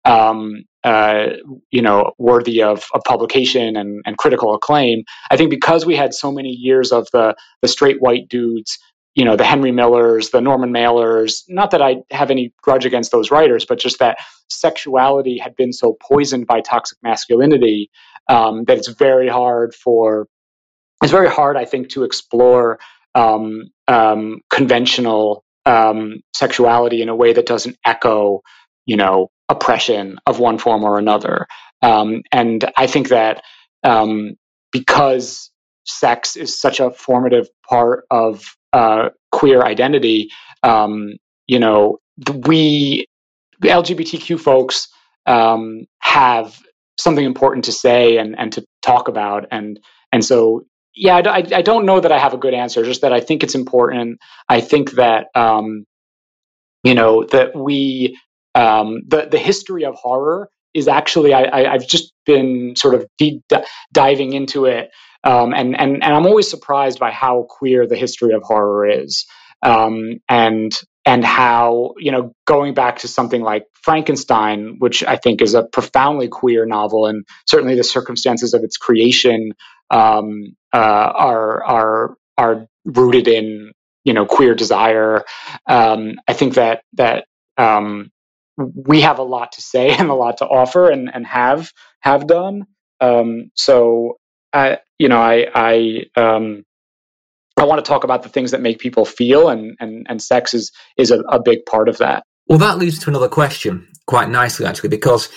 um, uh, you know, worthy of, of publication and, and critical acclaim. I think because we had so many years of the the straight white dudes, you know, the Henry Millers, the Norman Mailers. Not that I have any grudge against those writers, but just that sexuality had been so poisoned by toxic masculinity um, that it's very hard for it's very hard, I think, to explore um, um, conventional um, sexuality in a way that doesn't echo, you know, oppression of one form or another. Um, and I think that um, because sex is such a formative part of uh, queer identity, um, you know, we, LGBTQ folks, um, have something important to say and, and to talk about. And, and so, yeah, I, I, don't know that I have a good answer, just that I think it's important. I think that, um, you know, that we um, the the history of horror is actually I, have just been sort of deep diving into it, um, and and and I'm always surprised by how queer the history of horror is, um, and and how you know going back to something like Frankenstein, which I think is a profoundly queer novel, and certainly the circumstances of its creation um, uh, are are are rooted in you know queer desire. Um, I think that that um, we have a lot to say and a lot to offer and, and have have done. Um, so I, you know, I, I, um, I want to talk about the things that make people feel, and and, and sex is is a, a big part of that. Well, that leads to another question, quite nicely actually, because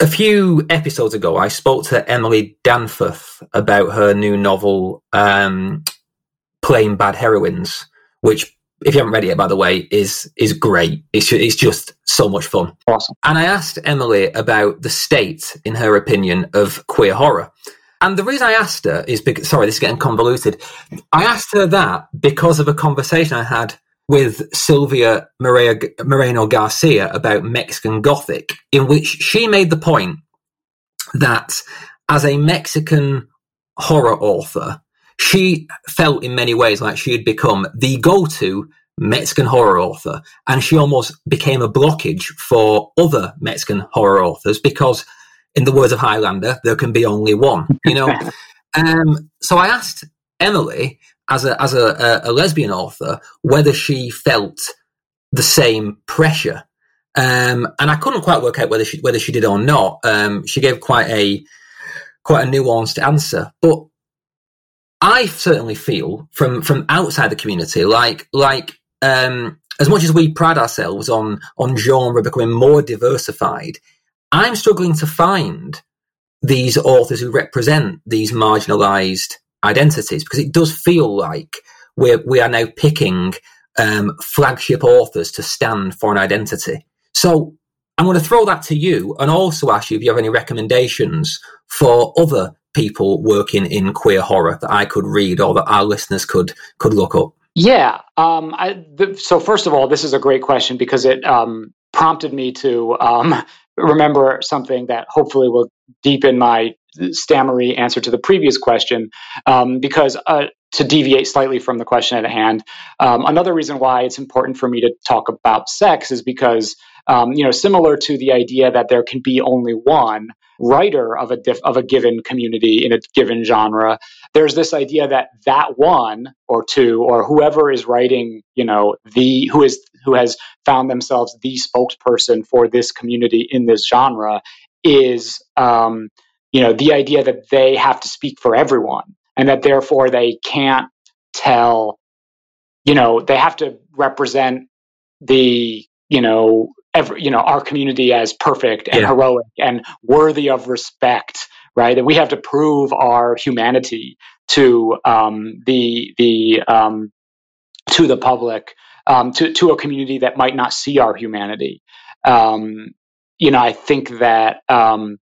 a few episodes ago, I spoke to Emily Danforth about her new novel, um, "Plain Bad Heroines," which if you haven't read it yet, by the way, is is great. It's it's just so much fun. Awesome. And I asked Emily about the state, in her opinion, of queer horror. And the reason I asked her is because sorry, this is getting convoluted. I asked her that because of a conversation I had with Silvia Maria, Moreno Garcia about Mexican Gothic, in which she made the point that as a Mexican horror author, she felt in many ways like she had become the go-to Mexican horror author, and she almost became a blockage for other Mexican horror authors because, in the words of Highlander, there can be only one. You know, um, so I asked Emily, as a as a, a, lesbian author, whether she felt the same pressure, um, and I couldn't quite work out whether she whether she did or not. Um, she gave quite a quite a nuanced answer, but I certainly feel from from outside the community, like like um, as much as we pride ourselves on on genre becoming more diversified, I'm struggling to find these authors who represent these marginalized identities because it does feel like we're we are now picking um, flagship authors to stand for an identity. So I'm going to throw that to you and also ask you if you have any recommendations for other people working in queer horror that I could read or that our listeners could could look up? Yeah. Um, I, the, so first of all, this is a great question because it um, prompted me to um, remember something that hopefully will deepen my stammery answer to the previous question. Um, because uh, to deviate slightly from the question at hand, um, another reason why it's important for me to talk about sex is because Um, you know, similar to the idea that there can be only one writer of a diff- of a given community in a given genre. There's this idea that that one or two or whoever is writing, you know, the who is who has found themselves the spokesperson for this community in this genre is, um, you know, the idea that they have to speak for everyone and that therefore they can't tell, you know, they have to represent the, you know, every, you know, our community as perfect and yeah. heroic and worthy of respect, right? That we have to prove our humanity to um, the the um, to the public, um, to to a community that might not see our humanity. Um, you know, I think that um,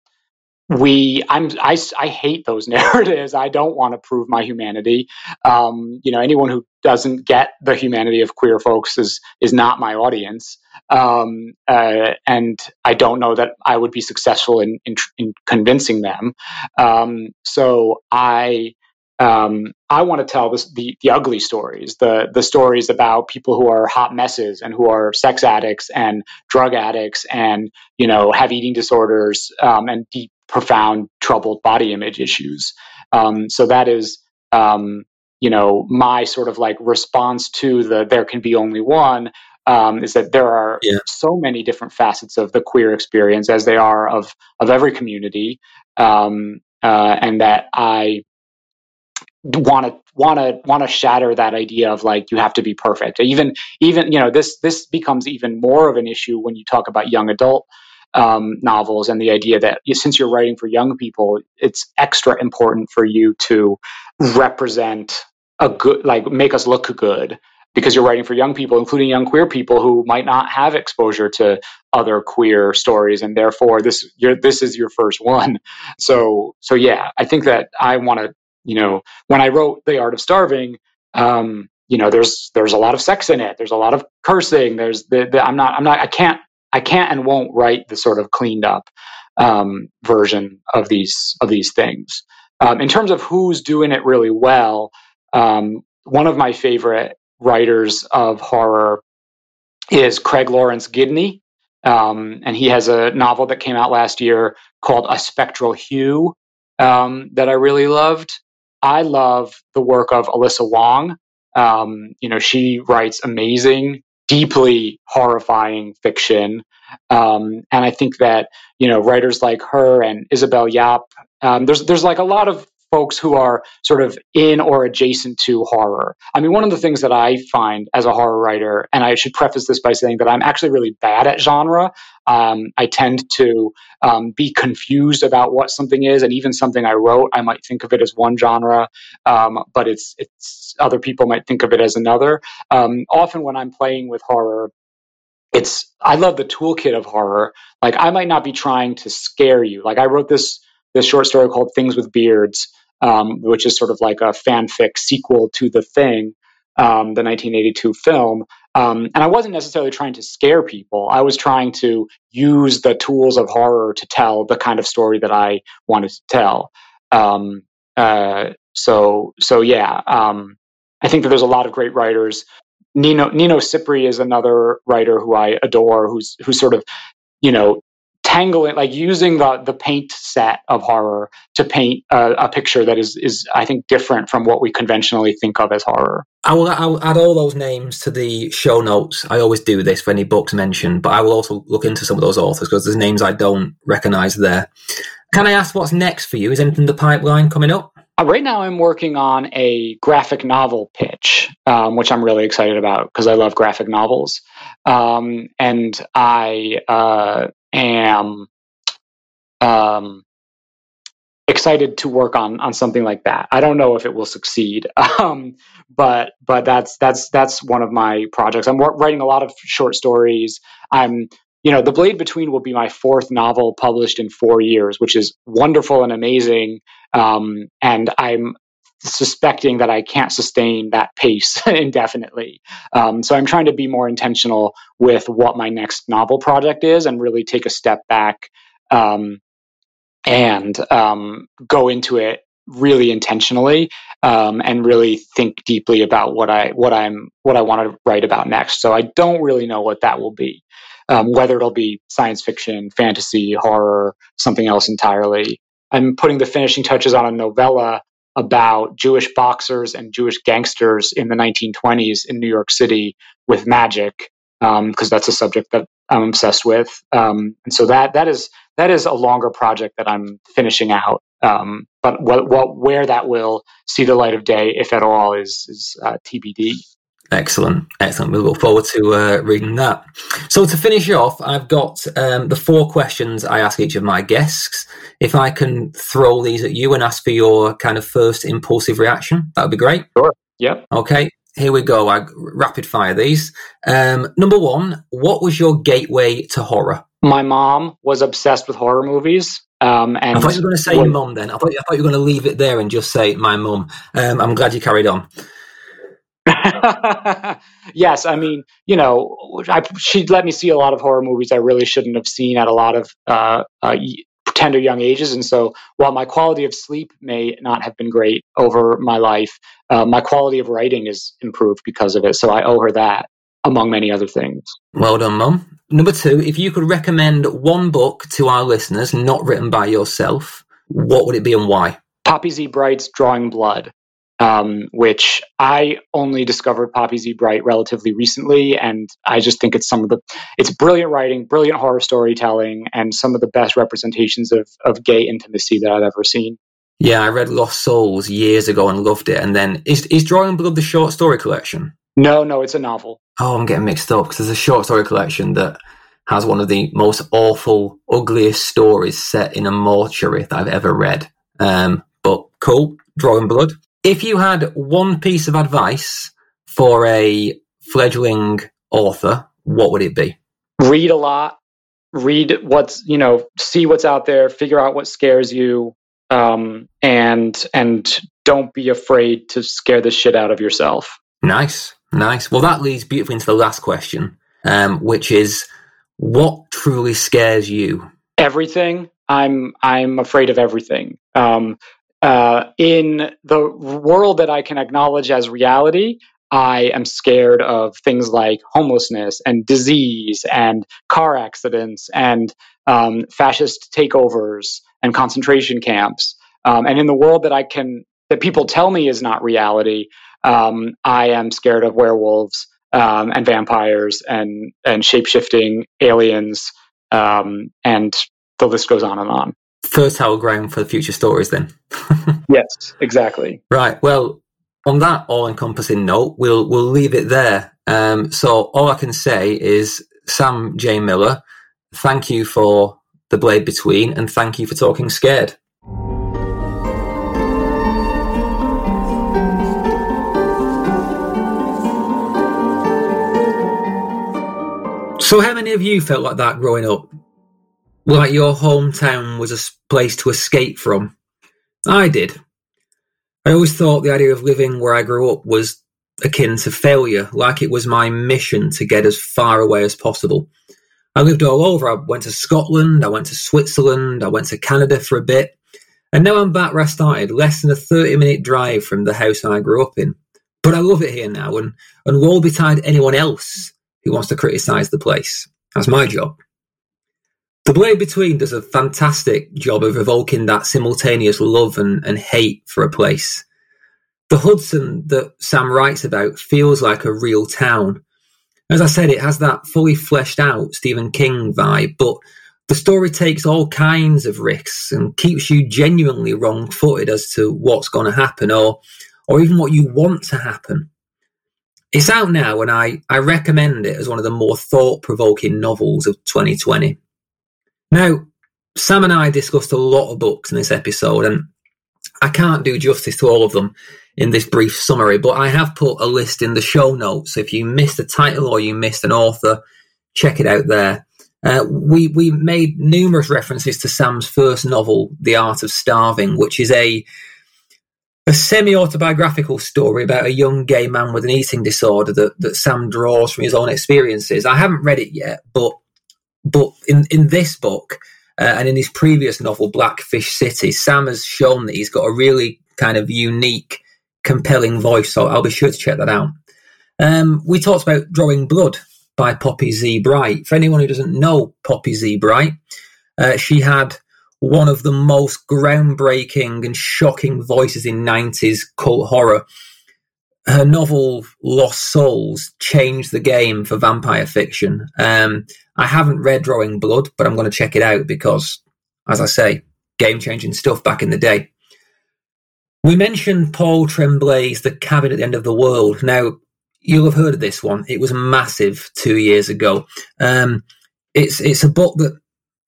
we i'm I, I hate those narratives. I don't want to prove my humanity. Um, you know anyone who doesn't get the humanity of queer folks is is not my audience. Um, uh, and i don't know that i would be successful in in, in convincing them. Um, so i um, I want to tell this, the the ugly stories, the the stories about people who are hot messes and who are sex addicts and drug addicts and you know have eating disorders um, and deep profound troubled body image issues. Um, so that is, um, you know, my sort of like response to the there can be only one um, is that there are yeah. so many different facets of the queer experience as they are of of every community, um, uh, and that I want to want to want to shatter that idea of like you have to be perfect even even you know this this becomes even more of an issue when you talk about young adult um, novels and the idea that since you're writing for young people, it's extra important for you to represent a good, like make us look good because you're writing for young people, including young queer people who might not have exposure to other queer stories, and therefore this this is your first one. So so yeah, I think that I want to you know when I wrote The Art of Starving. Um, you know, there's there's a lot of sex in it. There's a lot of cursing. There's the, the I'm not I'm not I can't I can't and won't write the sort of cleaned up um, version of these of these things. Um, in terms of who's doing it really well, um, one of my favorite writers of horror is Craig Laurance Gidney, um, and he has a novel that came out last year called A Spectral Hue um, that I really loved. I love the work of Alyssa Wong. Um, you know, she writes amazing deeply horrifying fiction. Um, and I think that you know writers like her and Isabel Yap, um, there's there's like a lot of folks who are sort of in or adjacent to horror. I mean, one of the things that I find as a horror writer, and I should preface this by saying that I'm actually really bad at genre. Um, I tend to um, be confused about what something is, and even something I wrote, I might think of it as one genre, um, but it's it's other people might think of it as another. Um, often, when I'm playing with horror, it's I love the toolkit of horror. Like I might not be trying to scare you. Like I wrote this this short story called Things with Beards, um, which is sort of like a fanfic sequel to The Thing, um, the 1982 film. Um, and I wasn't necessarily trying to scare people. I was trying to use the tools of horror to tell the kind of story that I wanted to tell. Um, uh, so, so yeah, um, I think that there's a lot of great writers. Nino Nino Cipri is another writer who I adore, who's who's sort of you know tangling like using the the paint set of horror to paint a, a, picture that is is I think different from what we conventionally think of as horror. I will I'll add all those names to the show notes. I always do this for any books mentioned, but I will also look into some of those authors because there's names I don't recognize there. Can I ask what's next for you? Is anything in the pipeline coming up? Uh, right now, I'm working on a graphic novel pitch, um, which I'm really excited about because I love graphic novels. Um, and I uh, am um, excited to work on on something like that. I don't know if it will succeed, um, but but that's that's that's one of my projects. I'm writing a lot of short stories. I'm you know the Blade Between will be my fourth novel published in four years, which is wonderful and amazing. Um, and I'm suspecting that I can't sustain that pace indefinitely. Um, so I'm trying to be more intentional with what my next novel project is and really take a step back um, and um, go into it really intentionally um, and really think deeply about what I what I'm what I want to write about next. So I don't really know what that will be. um, whether it'll be science fiction, fantasy, horror, something else entirely. I'm putting the finishing touches on a novella about Jewish boxers and Jewish gangsters in the 1920s in New York City with magic, because um, that's a subject that I'm obsessed with. Um, and so that that is that is a longer project that I'm finishing out. Um, but what, what where that will see the light of day, if at all, is is uh, TBD. Excellent, excellent. We look forward to uh, reading that. So to finish off, I've got um, the four questions I ask each of my guests. If I can throw these at you and ask for your kind of first impulsive reaction, that would be great. Sure. Yep. Okay. Here we go. I rapid fire these. Um, number one, what was your gateway to horror? My mom was obsessed with horror movies. Um, and I thought you were going to say your mum then. I thought, I thought you were going to leave it there and just say my mum. Um, I'm glad you carried on. yes, I mean, you know, I, she'd let me see a lot of horror movies I really shouldn't have seen at a lot of uh, uh, tender young ages. And so, while my quality of sleep may not have been great over my life, uh, my quality of writing is improved because of it. So I owe her that, among many other things. Well done, Mum. Number two, if you could recommend one book to our listeners, not written by yourself, what would it be and why? Poppy Z. Brite's Drawing Blood um, which I only discovered Poppy Z. Brite relatively recently, and I just think it's some of the it's brilliant writing, brilliant horror storytelling, and some of the best representations of of gay intimacy that I've ever seen. Yeah, I read Lost Souls years ago and loved it. And then is is Drawing Blood the short story collection? No, no, it's a novel. Oh, I'm getting mixed up because there's a short story collection that has one of the most awful, ugliest stories set in a mortuary that I've ever read. Um, but cool, Drawing Blood. If you had one piece of advice for a fledgling author, what would it be? Read a lot. Read what's you know, see what's out there, figure out what scares you, um, and and don't be afraid to scare the shit out of yourself. Nice, nice. Well, that leads beautifully into the last question, um, which is, what truly scares you? Everything. I'm I'm afraid of everything. Um, uh, in the world that I can acknowledge as reality, I am scared of things like homelessness and disease and car accidents and um, fascist takeovers and concentration camps. Um, and in the world that I can, that people tell me is not reality, um, I am scared of werewolves um, and vampires and and shape shifting aliens, um, and the list goes on and on fertile ground for the future stories then. yes, exactly. Right. Well, on that all-encompassing note, we'll we'll leave it there. Um, so all I can say is, Sam J. Miller, thank you for the blade between, and thank you for talking scared. So, how many of you felt like that growing up? Like your hometown was a place to escape from. I did. I always thought the idea of living where I grew up was akin to failure, like it was my mission to get as far away as possible. I lived all over. I went to Scotland, I went to Switzerland, I went to Canada for a bit, and now I'm back where I started, less than a 30 minute drive from the house I grew up in. But I love it here now, and, and woe betide anyone else who wants to criticise the place. That's my job. The Blade Between does a fantastic job of evoking that simultaneous love and, and hate for a place. The Hudson that Sam writes about feels like a real town. As I said, it has that fully fleshed out Stephen King vibe, but the story takes all kinds of risks and keeps you genuinely wrong footed as to what's going to happen or, or even what you want to happen. It's out now, and I, I recommend it as one of the more thought provoking novels of 2020. Now, Sam and I discussed a lot of books in this episode, and I can't do justice to all of them in this brief summary, but I have put a list in the show notes. So if you missed a title or you missed an author, check it out there. Uh, we we made numerous references to Sam's first novel, The Art of Starving, which is a a semi autobiographical story about a young gay man with an eating disorder that, that Sam draws from his own experiences. I haven't read it yet, but but in, in this book uh, and in his previous novel, Blackfish City, Sam has shown that he's got a really kind of unique, compelling voice. So I'll be sure to check that out. Um, we talked about Drawing Blood, by Poppy Z. Brite. For anyone who doesn't know Poppy Z. Brite, uh, she had one of the most groundbreaking and shocking voices in 90s cult horror. Her novel Lost Souls changed the game for vampire fiction. Um, I haven't read Drawing Blood, but I'm going to check it out because, as I say, game changing stuff back in the day. We mentioned Paul Tremblay's The Cabin at the End of the World. Now, you'll have heard of this one. It was massive two years ago. Um, it's it's a book that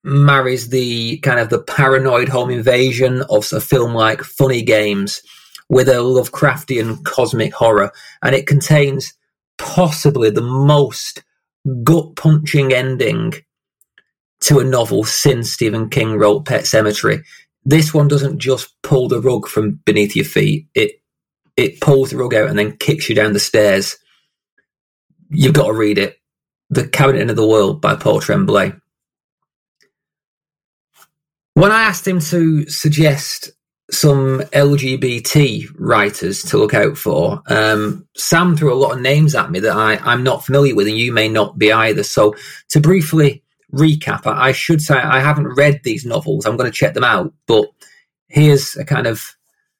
marries the kind of the paranoid home invasion of a film like Funny Games with a Lovecraftian cosmic horror, and it contains possibly the most gut punching ending to a novel since Stephen King wrote Pet Sematary. This one doesn't just pull the rug from beneath your feet; it it pulls the rug out and then kicks you down the stairs. You've got to read it. The Cabinet of the World by Paul Tremblay. When I asked him to suggest some LGBT writers to look out for. Um, Sam threw a lot of names at me that I, I'm not familiar with, and you may not be either. So, to briefly recap, I, I should say I haven't read these novels. I'm going to check them out, but here's a kind of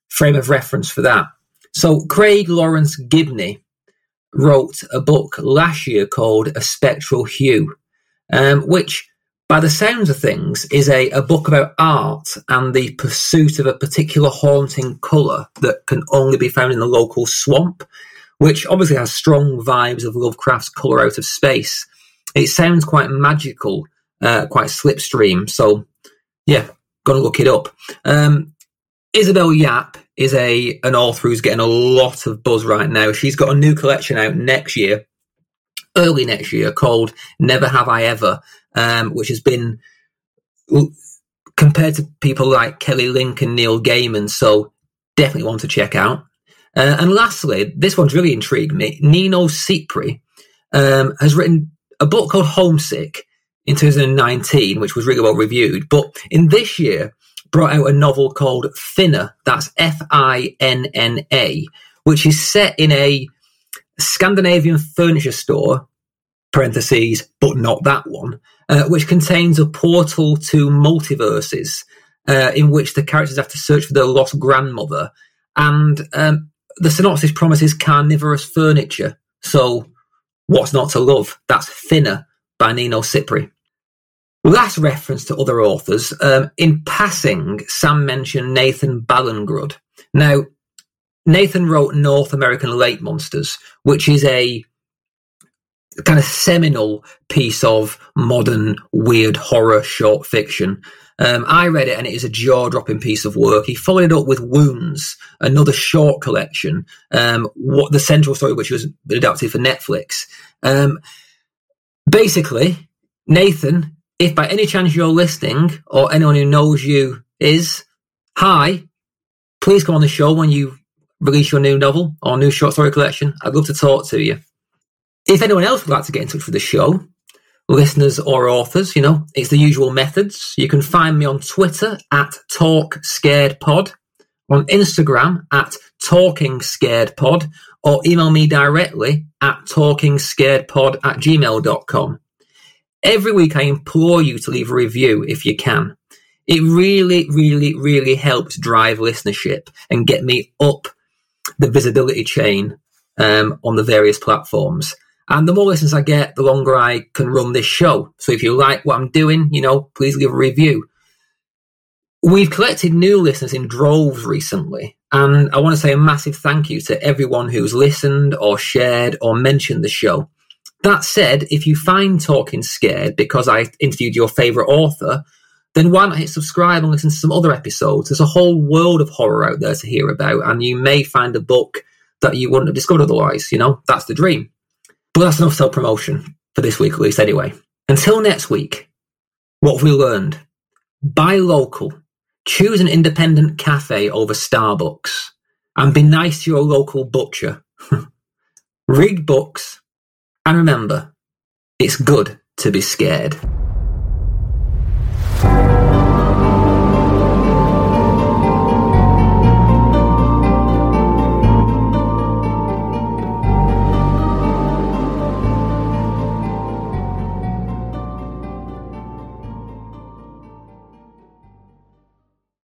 frame of reference for that. So, Craig Laurance Gidney wrote a book last year called A Spectral Hue, um, which by the sounds of things, is a, a book about art and the pursuit of a particular haunting colour that can only be found in the local swamp, which obviously has strong vibes of Lovecraft's colour out of space. It sounds quite magical, uh, quite slipstream. So, yeah, gonna look it up. Um, Isabel Yap is a an author who's getting a lot of buzz right now. She's got a new collection out next year, early next year, called Never Have I Ever, um, which has been compared to people like Kelly Link and Neil Gaiman. So definitely want to check out. Uh, and lastly, this one's really intrigued me. Nino Cipri um, has written a book called Homesick in 2019, which was really well reviewed. But in this year, brought out a novel called Finna. That's F I N N A, which is set in a Scandinavian furniture store parentheses, but not that one, uh, which contains a portal to multiverses uh, in which the characters have to search for their lost grandmother. And um, the synopsis promises carnivorous furniture. So, what's not to love? That's Finna by Nino Cipri. Last reference to other authors. Um, in passing, Sam mentioned Nathan Ballingrud. Now, Nathan wrote North American Lake Monsters, which is a kind of seminal piece of modern weird horror short fiction. Um, I read it and it is a jaw dropping piece of work. He followed it up with Wounds, another short collection, um, what the central story, which was adapted for Netflix. Um, basically, Nathan, if by any chance you're listening or anyone who knows you is, hi, please come on the show when you release your new novel or new short story collection. I'd love to talk to you. If anyone else would like to get in touch with the show, listeners or authors, you know, it's the usual methods. You can find me on Twitter at Talk Scared Pod, on Instagram at Talking Scared Pod, or email me directly at talkingscaredpod at gmail.com. Every week I implore you to leave a review if you can. It really, really, really helps drive listenership and get me up the visibility chain um, on the various platforms. And the more listeners I get, the longer I can run this show. So if you like what I'm doing, you know, please leave a review. We've collected new listeners in droves recently, and I want to say a massive thank you to everyone who's listened or shared or mentioned the show. That said, if you find Talking Scared because I interviewed your favourite author, then why not hit subscribe and listen to some other episodes? There's a whole world of horror out there to hear about, and you may find a book that you wouldn't have discovered otherwise. You know, that's the dream. But that's enough self promotion for this week, at least, anyway. Until next week, what have we learned? Buy local, choose an independent cafe over Starbucks, and be nice to your local butcher. Read books, and remember, it's good to be scared.